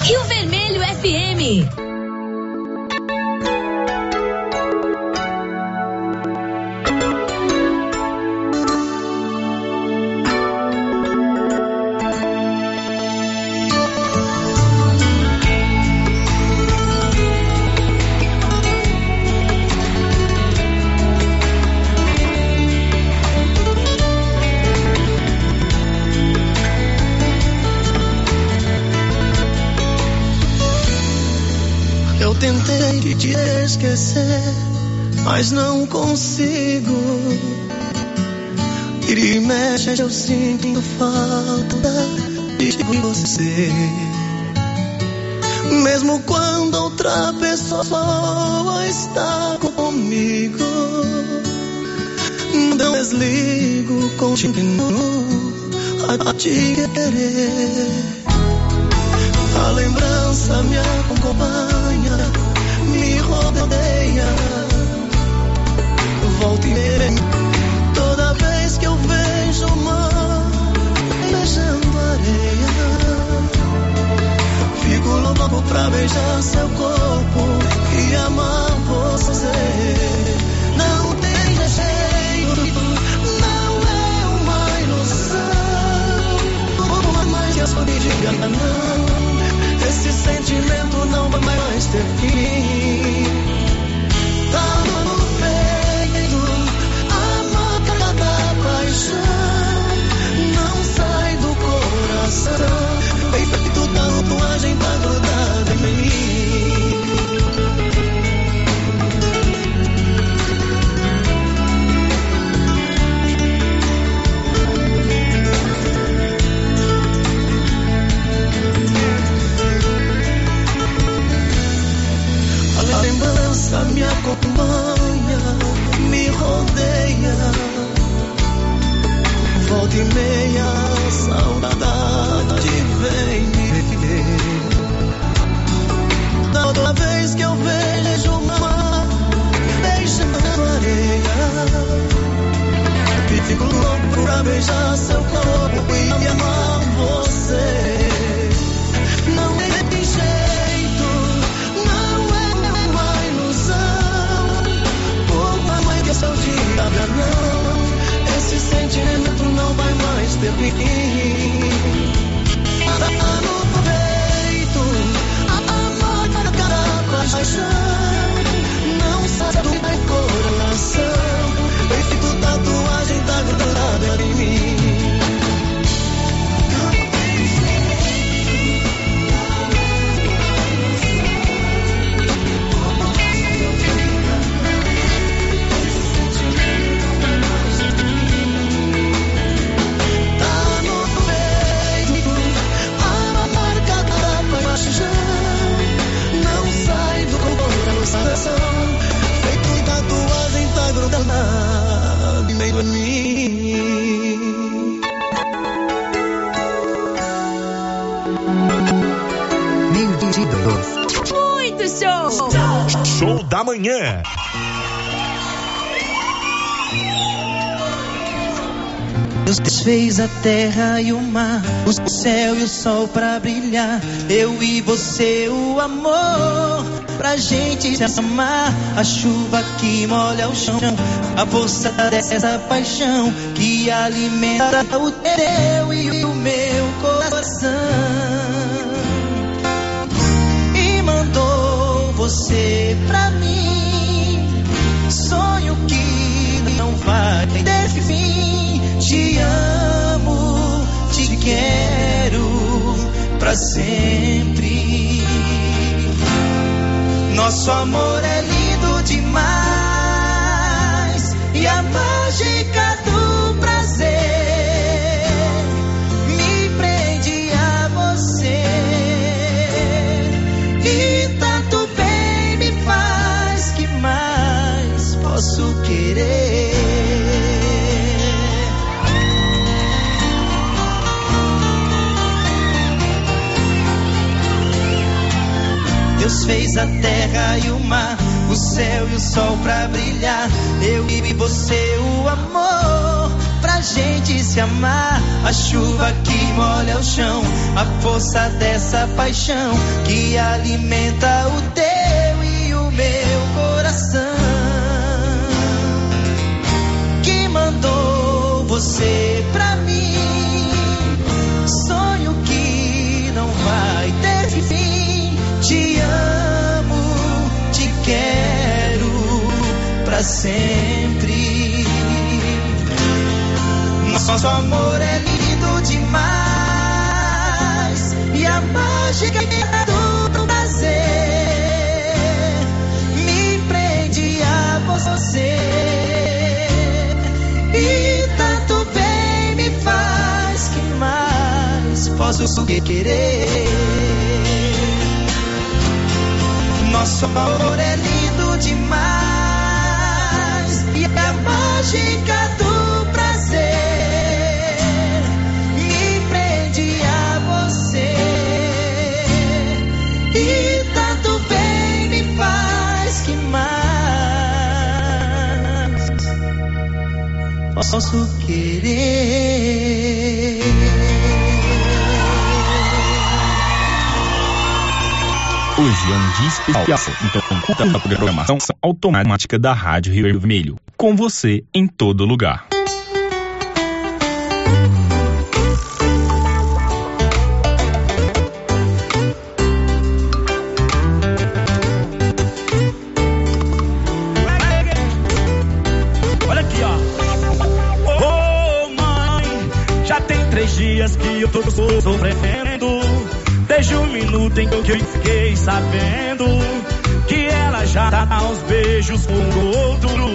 Rio Vermelho FM. Esquecer, mas não consigo. E mexe, eu sinto falta de você. Mesmo quando outra pessoa está comigo, não desligo, continuo a te querer. A lembrança me acompanha, Toda vez que eu vejo o mar beijando a areia. Fico louco pra beijar seu corpo e amar você. Não tem jeito, não é uma ilusão. Por mais que a solidão não. Esse sentimento não vai mais ter fim. Tatuagem a terra e o mar, o céu e o sol pra brilhar. Eu e você, o amor, pra gente se amar. A chuva que molha o chão, a força dessa paixão que alimenta o teu e o meu coração. E mandou você pra mim, sonho que não vai ter fim. Te amo, te quero pra sempre. Nosso amor é lindo demais e a mágica o céu e o sol pra brilhar. Eu e você, o amor, pra gente se amar. A chuva que molha o chão, a força dessa paixão que alimenta o teu e o meu coração. Que mandou você pra mim, quero pra sempre. Nosso amor é lindo demais e a mágica do prazer me prende a você. E tanto bem me faz que mais posso querer. Nosso amor é lindo demais e a mágica do prazer me prende a você. E tanto bem me faz que mais posso querer. É um especial, então curta a programação automática da Rádio Rio Vermelho. Com você em todo lugar. Dias que eu tô sofrendo. Desde o minuto em que eu fiquei sabendo que ela já tá aos beijos com outro.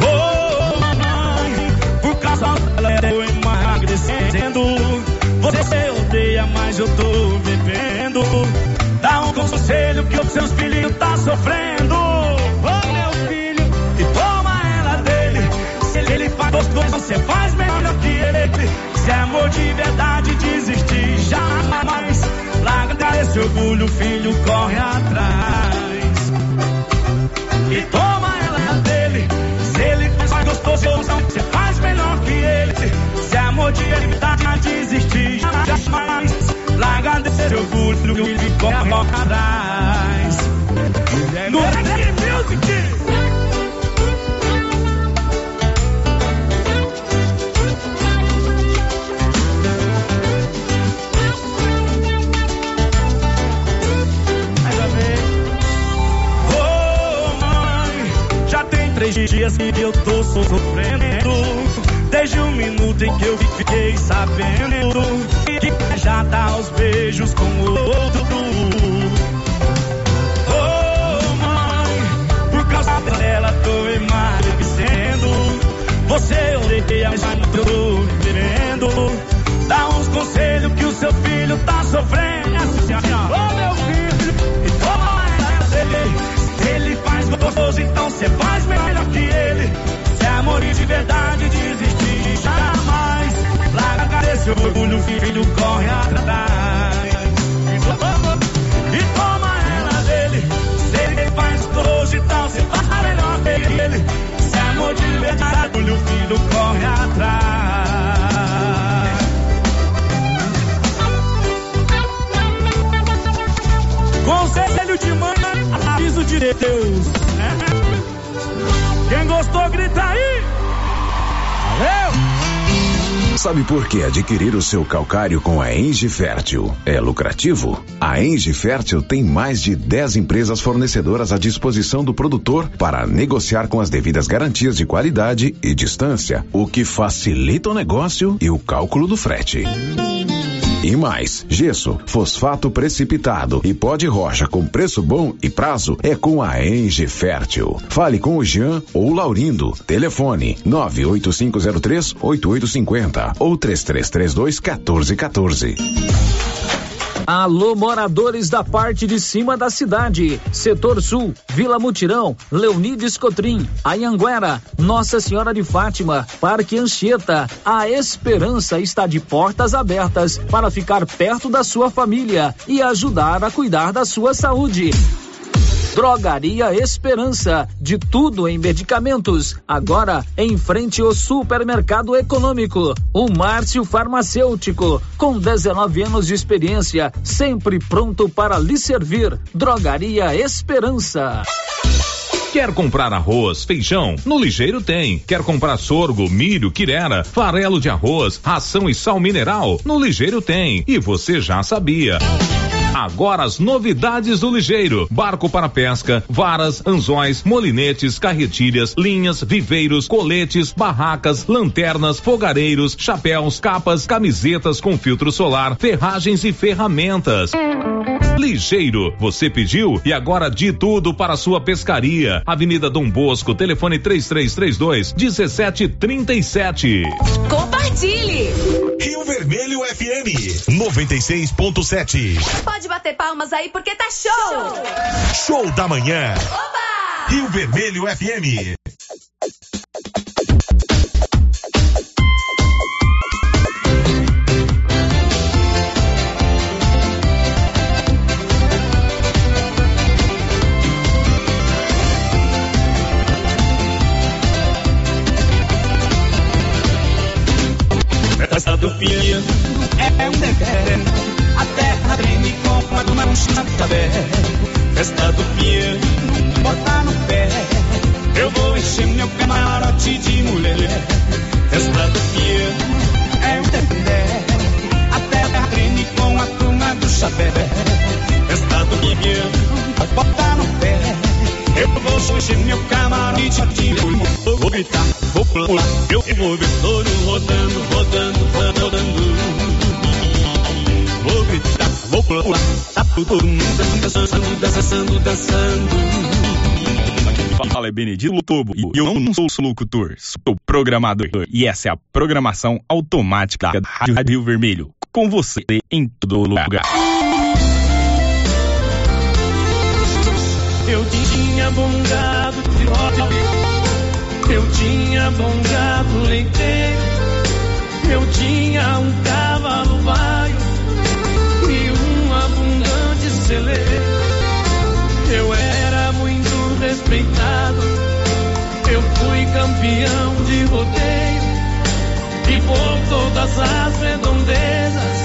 Ô mãe, por causa dela eu tô emagrecendo. Você odeia, mas eu tô bebendo. Dá um conselho que os seus filhos tá sofrendo. Ô meu filho, e toma ela dele. Se ele faz gostoso, você faz melhor que ele. Se é amor de verdade esse orgulho, filho, corre atrás. E toma ela dele. Se ele faz gostoso, você faz melhor que ele. Se é amor de verdade desistir, jamais. Larga desse orgulho, filho, corre atrás. No Music! Três dias que eu tô sofrendo. Desde o minuto em que eu fiquei sabendo que já tá aos beijos com outro. Ô mãe, por causa dela tô emagrecendo. Você odeia, mas eu tô vivendo. Dá uns conselhos que o seu filho tá sofrendo. Ô meu filho, gostoso, então você faz melhor que ele. Se é amor de verdade, desistir jamais. Larga esse orgulho, filho, corre atrás. E toma ela dele. Se ele faz gostoso, então você faz melhor que ele. Se é amor de verdade, o filho corre atrás. Conselho de mãe, aviso de Deus. Quem gostou, grita aí. Valeu! Sabe por que adquirir o seu calcário com a Engie Fértil é lucrativo? A Engie Fértil tem mais de 10 empresas fornecedoras à disposição do produtor para negociar com as devidas garantias de qualidade e distância, o que facilita o negócio e o cálculo do frete. E mais, gesso, fosfato precipitado e pó de rocha com preço bom e prazo é com a Enge Fértil. Fale com o Jean ou Laurindo. Telefone 98503 8850 ou 3332 1414. Alô, moradores da parte de cima da cidade. Setor Sul, Vila Mutirão, Leonides Cotrim, Ayanguera, Nossa Senhora de Fátima, Parque Anchieta. A esperança está de portas abertas para ficar perto da sua família e ajudar a cuidar da sua saúde. Drogaria Esperança, de tudo em medicamentos. Agora em frente ao Supermercado Econômico. O Márcio Farmacêutico, com 19 anos de experiência, sempre pronto para lhe servir. Drogaria Esperança. Quer comprar arroz, feijão? No Ligeiro tem. Quer comprar sorgo, milho, quirera, farelo de arroz, ração e sal mineral? No Ligeiro tem. E você já sabia. Agora as novidades do Ligeiro: barco para pesca, varas, anzóis, molinetes, carretilhas, linhas, viveiros, coletes, barracas, lanternas, fogareiros, chapéus, capas, camisetas com filtro solar, ferragens e ferramentas. Ligeiro, você pediu e agora de tudo para sua pescaria. Avenida Dom Bosco, telefone 3332 1737. Compartilhe! FM 96.7. Pode bater palmas aí porque tá show! Show da manhã. Rio Vermelho FM. Festa do Pinhão é um dedé, a terra treme com a duma no chapé. Festa do Pinhão, bota no pé, eu vou encher meu camarote de mulher. Festa do Pinhão é um dedé, a terra treme com a turma do chapé. Festa do Pinhão, bota no pé, eu vou encher meu camarote de mulher. Vou gritar, vou pular, eu vou ver todo rodando, rodando, rodando. Vou gritar, vou pular, tá todo mundo dançando, dançando, dançando. Fala é Benedito Tobo e eu não sou locutor, sou programador e essa é a programação automática da Rádio Rio Vermelho, com você em todo lugar. Eu tinha bom gado de roda, eu tinha bom gado leiteiro, eu tinha um cavalo baio Eu era muito respeitado, eu fui campeão de rodeio e por todas as redondezas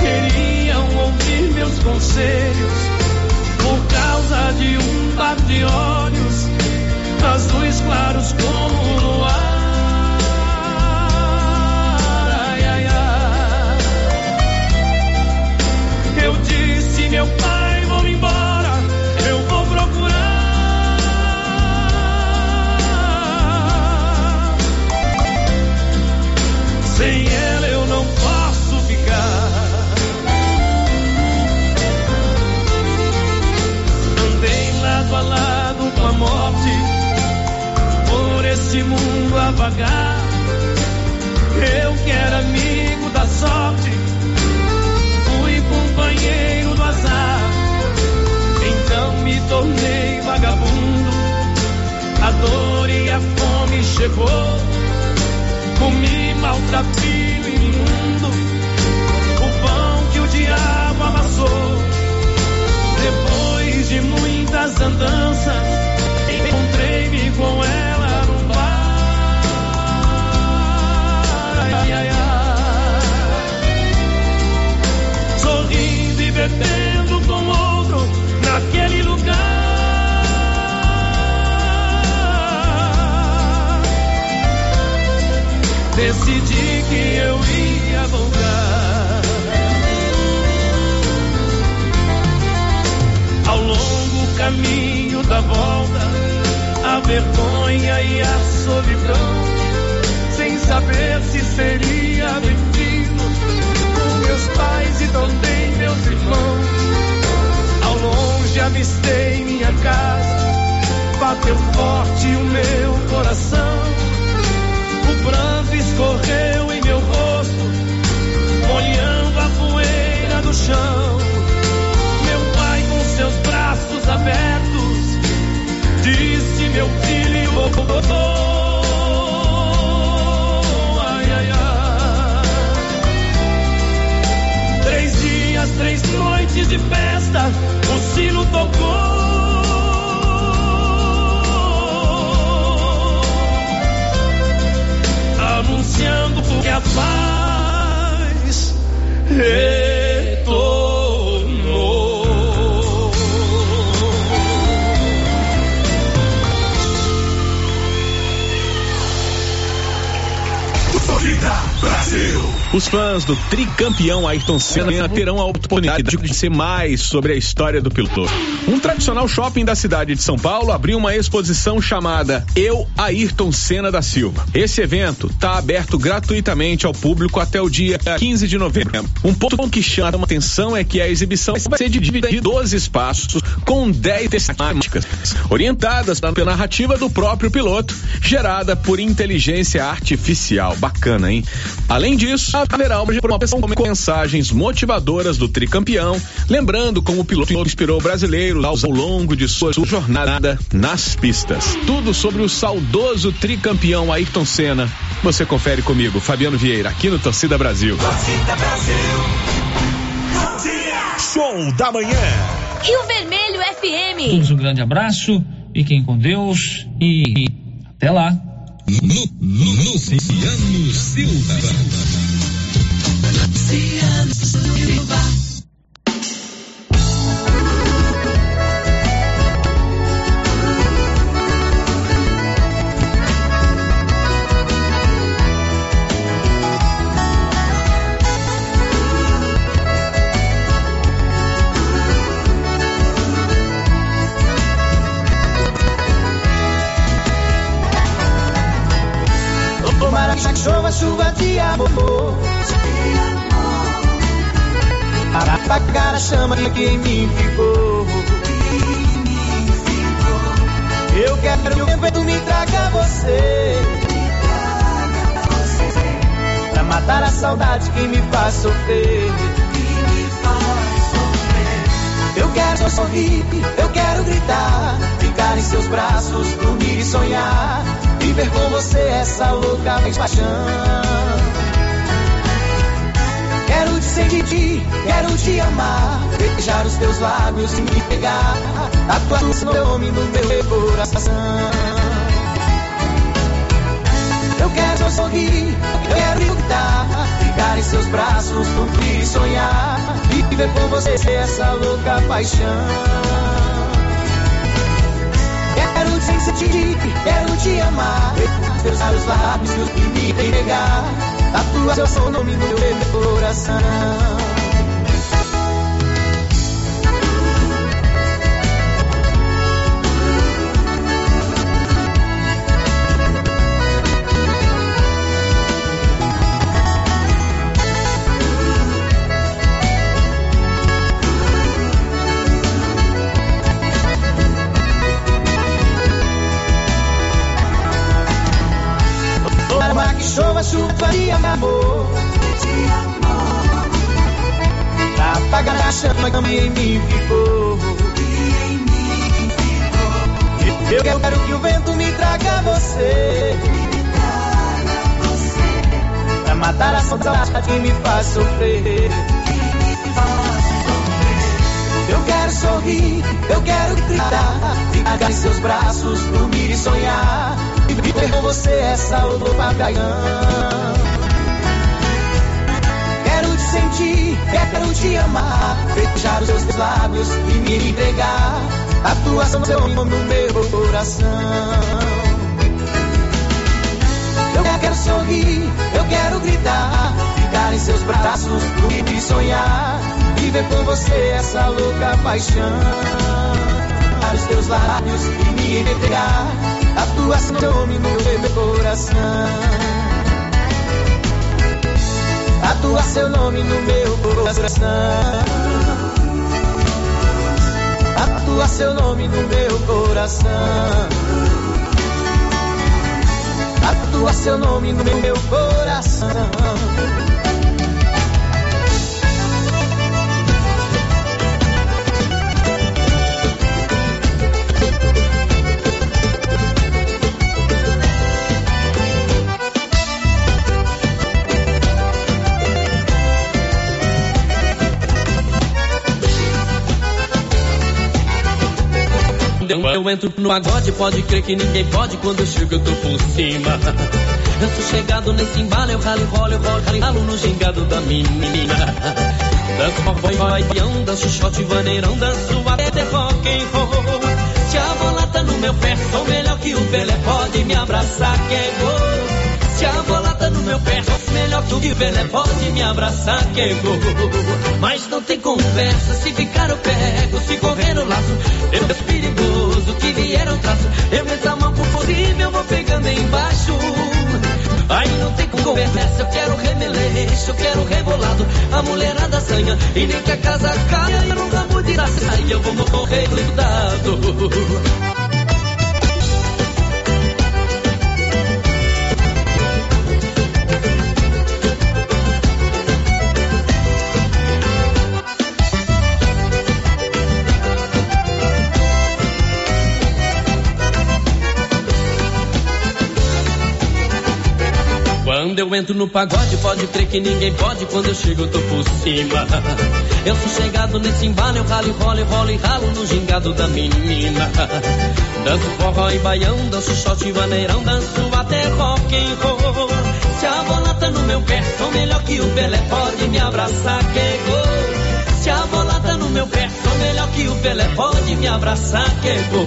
queriam ouvir meus conselhos. Por causa de um par de olhos azuis claros como Os fãs do tricampeão Ayrton Senna terão a oportunidade de conhecer mais sobre a história do piloto. Um tradicional shopping da cidade de São Paulo abriu uma exposição chamada Eu Ayrton Senna da Silva. Esse evento está aberto gratuitamente ao público até o dia 15 de novembro. Um ponto que chama a atenção é que a exibição vai ser dividida em 12 espaços com 10 temáticas, orientadas pela narrativa do próprio piloto, gerada por inteligência artificial. Bacana, hein? Além disso, haverá uma promoção com mensagens motivadoras do tricampeão, lembrando como o piloto inspirou brasileiros ao longo de sua jornada nas pistas. Tudo sobre o saudoso tricampeão Ayrton Senna. Você confere comigo, Fabiano Vieira, aqui no Torcida Brasil. Torcida Brasil. Bom dia. Show da manhã. Rio Vermelho FM. Todos um grande abraço, fiquem com Deus e até lá. Luciano Silva. Tomara que chova chuva de amor Para apagar a chama que em mim ficou. Eu quero que o vento me traga você. Pra matar a saudade que me faz sofrer. Eu quero sorrir, eu quero gritar Ficar em seus braços, dormir e sonhar. Viver com você essa louca paixão. Quero te sentir, quero te amar Beijar os teus lábios e me pegar Tatuar o nome no meu coração. Eu quero sorrir, eu quero gritar Ficar em seus braços, dormir e sonhar Viver com você essa louca paixão. Quero te sentir, quero te amar Teus lábios lábios e me entregar Tatua seu nome no meu coração que chova chuva de amor. Pra apagar a chama que em mim ficou. Eu quero que o vento me traga você. Pra matar a saudade que me faz sofrer. Eu quero sorrir, eu quero gritar Ficar em seus braços, dormir e sonhar. E viver com você essa louca paixão Quero te sentir, quero te amar. Beijar os teus lábios e me entregar. Atuação seu nome no meu coração. Eu quero sorrir, eu quero gritar. Ficar em seus braços, dormir e sonhar. Viver com você essa louca paixão. Os teus lábios e me entregar Atuação no meu coração Tatua seu nome no meu coração. Tatua seu nome no meu coração. Tatua seu nome no meu coração. Eu entro no pagode, pode crer que ninguém pode quando eu chego eu tô por cima. Eu tô chegado nesse embalo, eu ralo, rolo, eu rolo, ralo, no gingado da menina. Danço boy, peão, danço shot, vaneirão, danço até rock and roll. Se a bola tá no meu pé, sou melhor que o Pelé, pode me abraçar que é gol. Se a bola tá no meu pé, sou melhor que o Pelé, pode me abraçar que é gol. Mas conversa, se ficar eu pego, se correr no laço, eu é perigoso que vier eu traço. Eu meto a mão por cima, eu vou pegando embaixo. Aí não tem conversa, eu quero remeleixo, eu quero rebolado. A mulherada assanha, e nem que a casa caia, eu não ramo de saia, eu vou morrer cuidado. Eu entro no pagode, pode crer que ninguém pode. Quando eu chego, eu tô por cima. Eu sou chegado nesse embalo, eu ralo, e rolo, rolo e ralo no gingado da menina. Danço forró e baião, danço shot e vaneirão, danço até rock and roll. Se a bola tá no meu pé, sou melhor que o Pelé, pode me abraçar que é gol. Se a bola tá no meu pé, que o Pelé, pode me abraçar que é gol.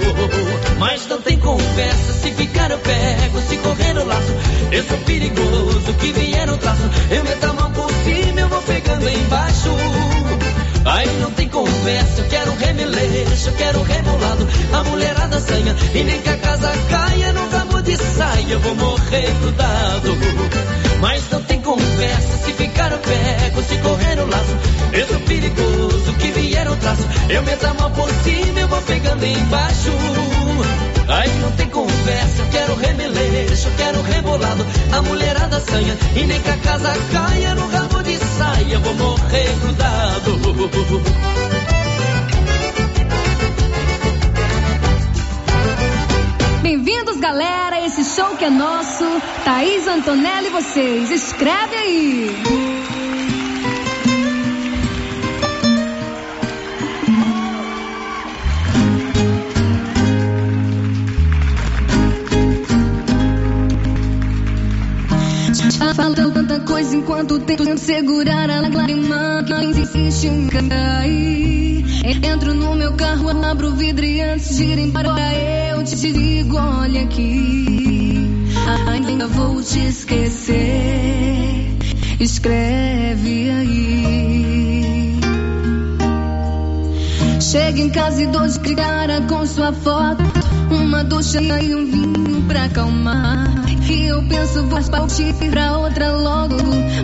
Mas não tem conversa, se ficar eu pego, se correr eu laço. Eu sou perigoso, que vier eu traço. Eu meto a mão por cima, eu vou pegando embaixo. Aí não tem conversa, eu quero remeleixo, eu quero rebolado. A mulherada sanha, e nem que a casa caia no saia, eu vou morrer grudado. Mas não tem conversa, se ficar eu pego, se correr eu laço. Eu sou perigoso, que vier eu traço. Eu a mão por cima, eu vou pegando embaixo. Aí não tem conversa, quero remeleixo, quero rebolado. A mulherada sanha, e nem que a casa caia no ramo de saia, eu vou morrer grudado. Bem-vindos, galera, a esse show que é nosso. Thaís Antonelli e vocês. Escreve aí. Falo tanta coisa enquanto tento segurar a lágrima que insiste em cair. Entro no meu carro, abro o vidro e antes de ir embora eu te digo, olha aqui. Ainda vou te esquecer. Escreve aí. Chega em casa e dou de cara com sua foto. Uma ducha e um vinho pra acalmar. E eu penso, vou partir pra outra logo.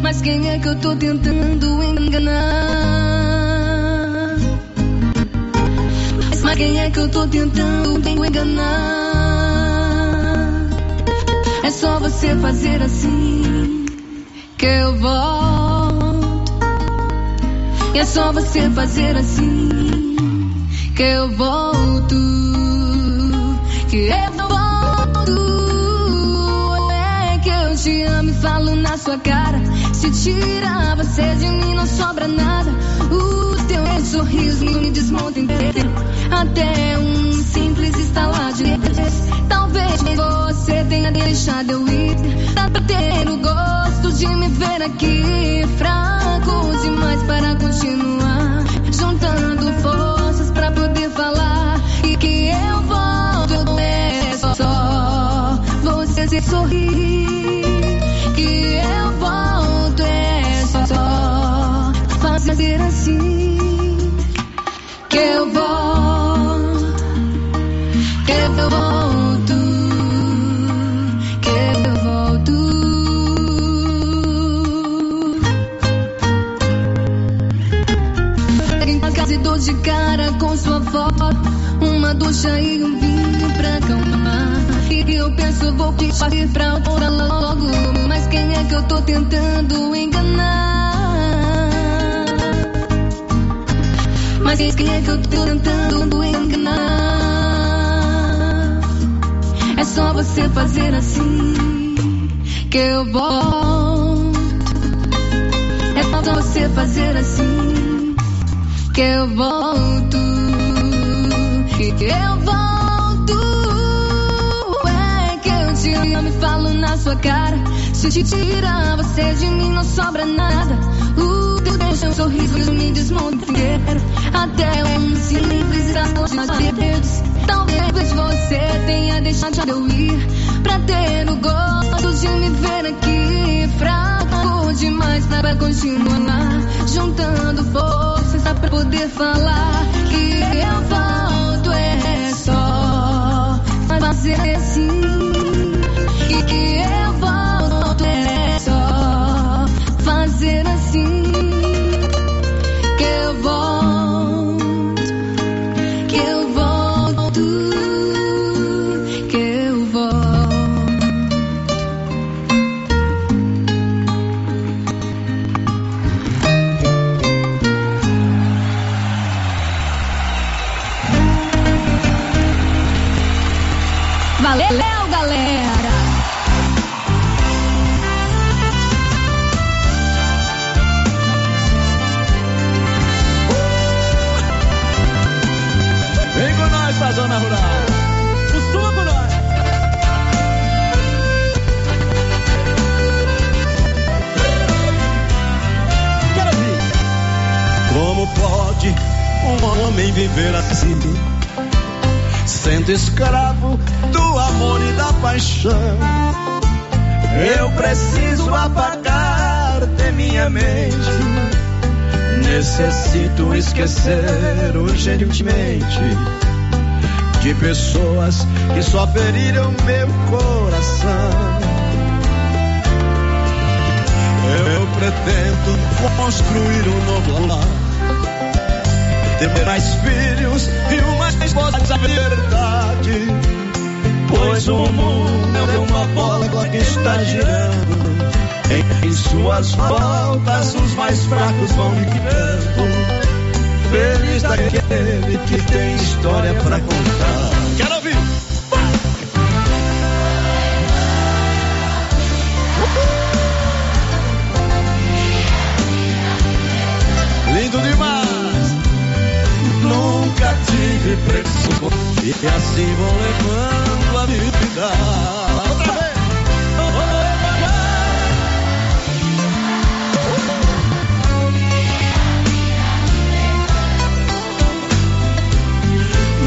Mas quem é que eu tô tentando enganar? Mas quem é que eu tô tentando enganar? É só você fazer assim que eu volto. E é só você fazer assim que eu volto. Que eu volto. É que eu te amo e falo na sua cara. Se tirar você de mim, não sobra nada. O sorriso me desmonta inteiro. Até um simples estalar de dedos. Talvez você tenha deixado eu ir. Pra ter o gosto de me ver aqui. Fraco demais para continuar. Juntando forças pra poder falar. E que eu volto é só você se sorrir. Que eu volto é só fazer assim. E um vinho pra acalmar. E eu penso, vou partir pra outra logo. Mas quem é que eu tô tentando enganar? Mas quem é que eu tô tentando enganar? É só você fazer assim que eu volto. É só você fazer assim que eu volto. Que eu volto. É que eu te amo e falo na sua cara. Se te tirar você de mim não sobra nada. O teu beijo, um sorriso me desmonta inteiro. Até um simples dedos. Talvez você tenha deixado eu ir pra ter o gosto de me ver aqui. Fraco demais pra continuar. Juntando forças pra poder falar que eu volto. Só fazer assim. Que, que eu volto. É só fazer assim. Homem viver assim? Sendo escravo do amor e da paixão. Eu preciso apagar de minha mente. Necessito esquecer urgentemente de pessoas que só feriram meu coração. Eu pretendo construir um novo lar, ter mais filhos e uma esposa de verdade. Pois o mundo é uma bola que está girando. Em suas voltas, os mais fracos vão ficando. Feliz daquele que tem história pra contar. Quero ouvir! Tive pressão e assim vou levando a vida. Outra vez!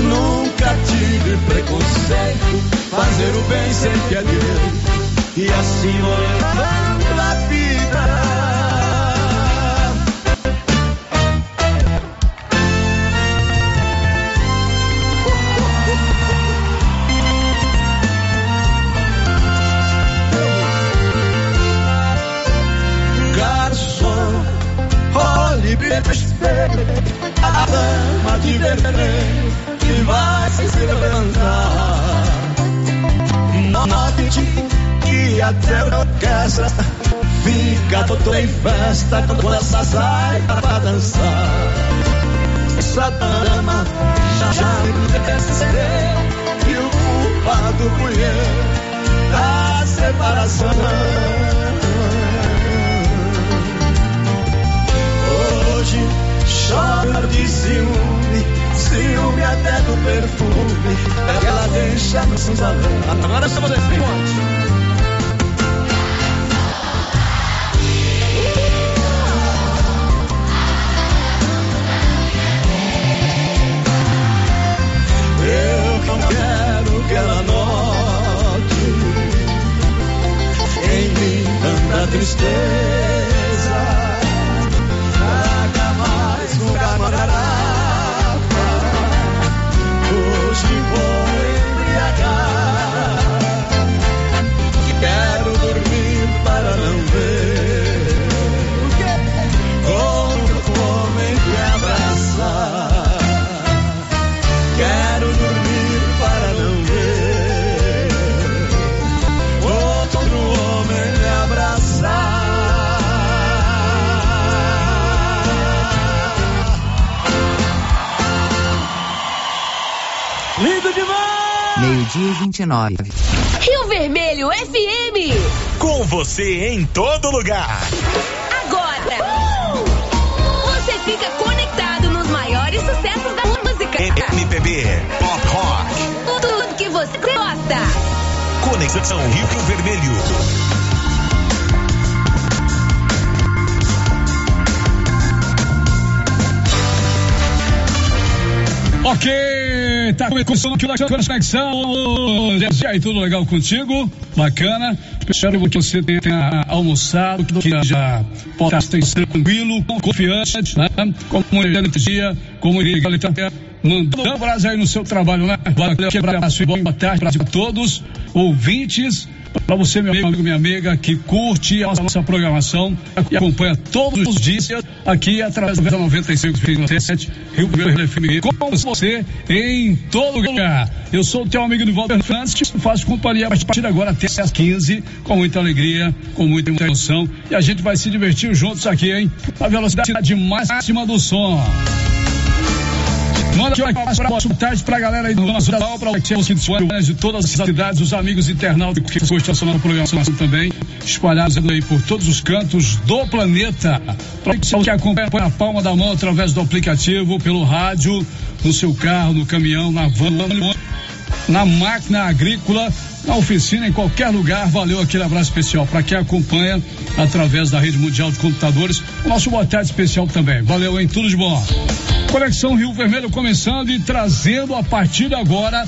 Nunca tive preconceito, fazer o bem sem querer. E assim vou levando a dama de vermelho que vai se levantar. Note que até a orquestra fica toda em festa quando essa sai pra dançar. Essa dama já já percebeu que o culpado fui eu da separação. Choro de ciúme, ciúme até do perfume que ela deixa no salão. Agora só você, Monte. Eu não quero que ela note em mim tanta tristeza. Meio-dia e 29. Rio Vermelho FM. Com você em todo lugar. Agora. Você fica conectado nos maiores sucessos da música. MPB, Pop Rock. Tudo que você gosta. Conexão Rio Vermelho. Ok, tá começando aqui o Conexão. Aí, tudo legal contigo? Bacana. Espero que você tenha almoçado, que já possa estar tranquilo, confiante, né? Com muita energia, com muita mandando um abraço aí no seu trabalho, né? Valeu, abraço e boa tarde para todos, ouvintes. Para você, meu amigo, minha amiga, que curte a nossa programação e acompanha todos os dias aqui através da 95,7 Rio Verde FM. Com você em todo lugar. Eu sou o teu amigo Nivaldo Fernandes, faço companhia a partir agora até às 15, com muita alegria, com muita emoção. E a gente vai se divertir juntos aqui, hein? A velocidade máxima do som. Manda aqui para próximo tarde pra galera aí do nosso Natal, para os de todas as cidades, os amigos internautas que gostam da programação também, espalhados aí por todos os cantos do planeta. Você que acompanha a palma da mão através do aplicativo, pelo rádio, no seu carro, no caminhão, na van, na máquina agrícola, na oficina, em qualquer lugar. Valeu aquele abraço especial para quem acompanha através da rede mundial de computadores. O nosso boa tarde especial também. Valeu, hein? Tudo de bom. Conexão Rio Vermelho começando e trazendo a partir de agora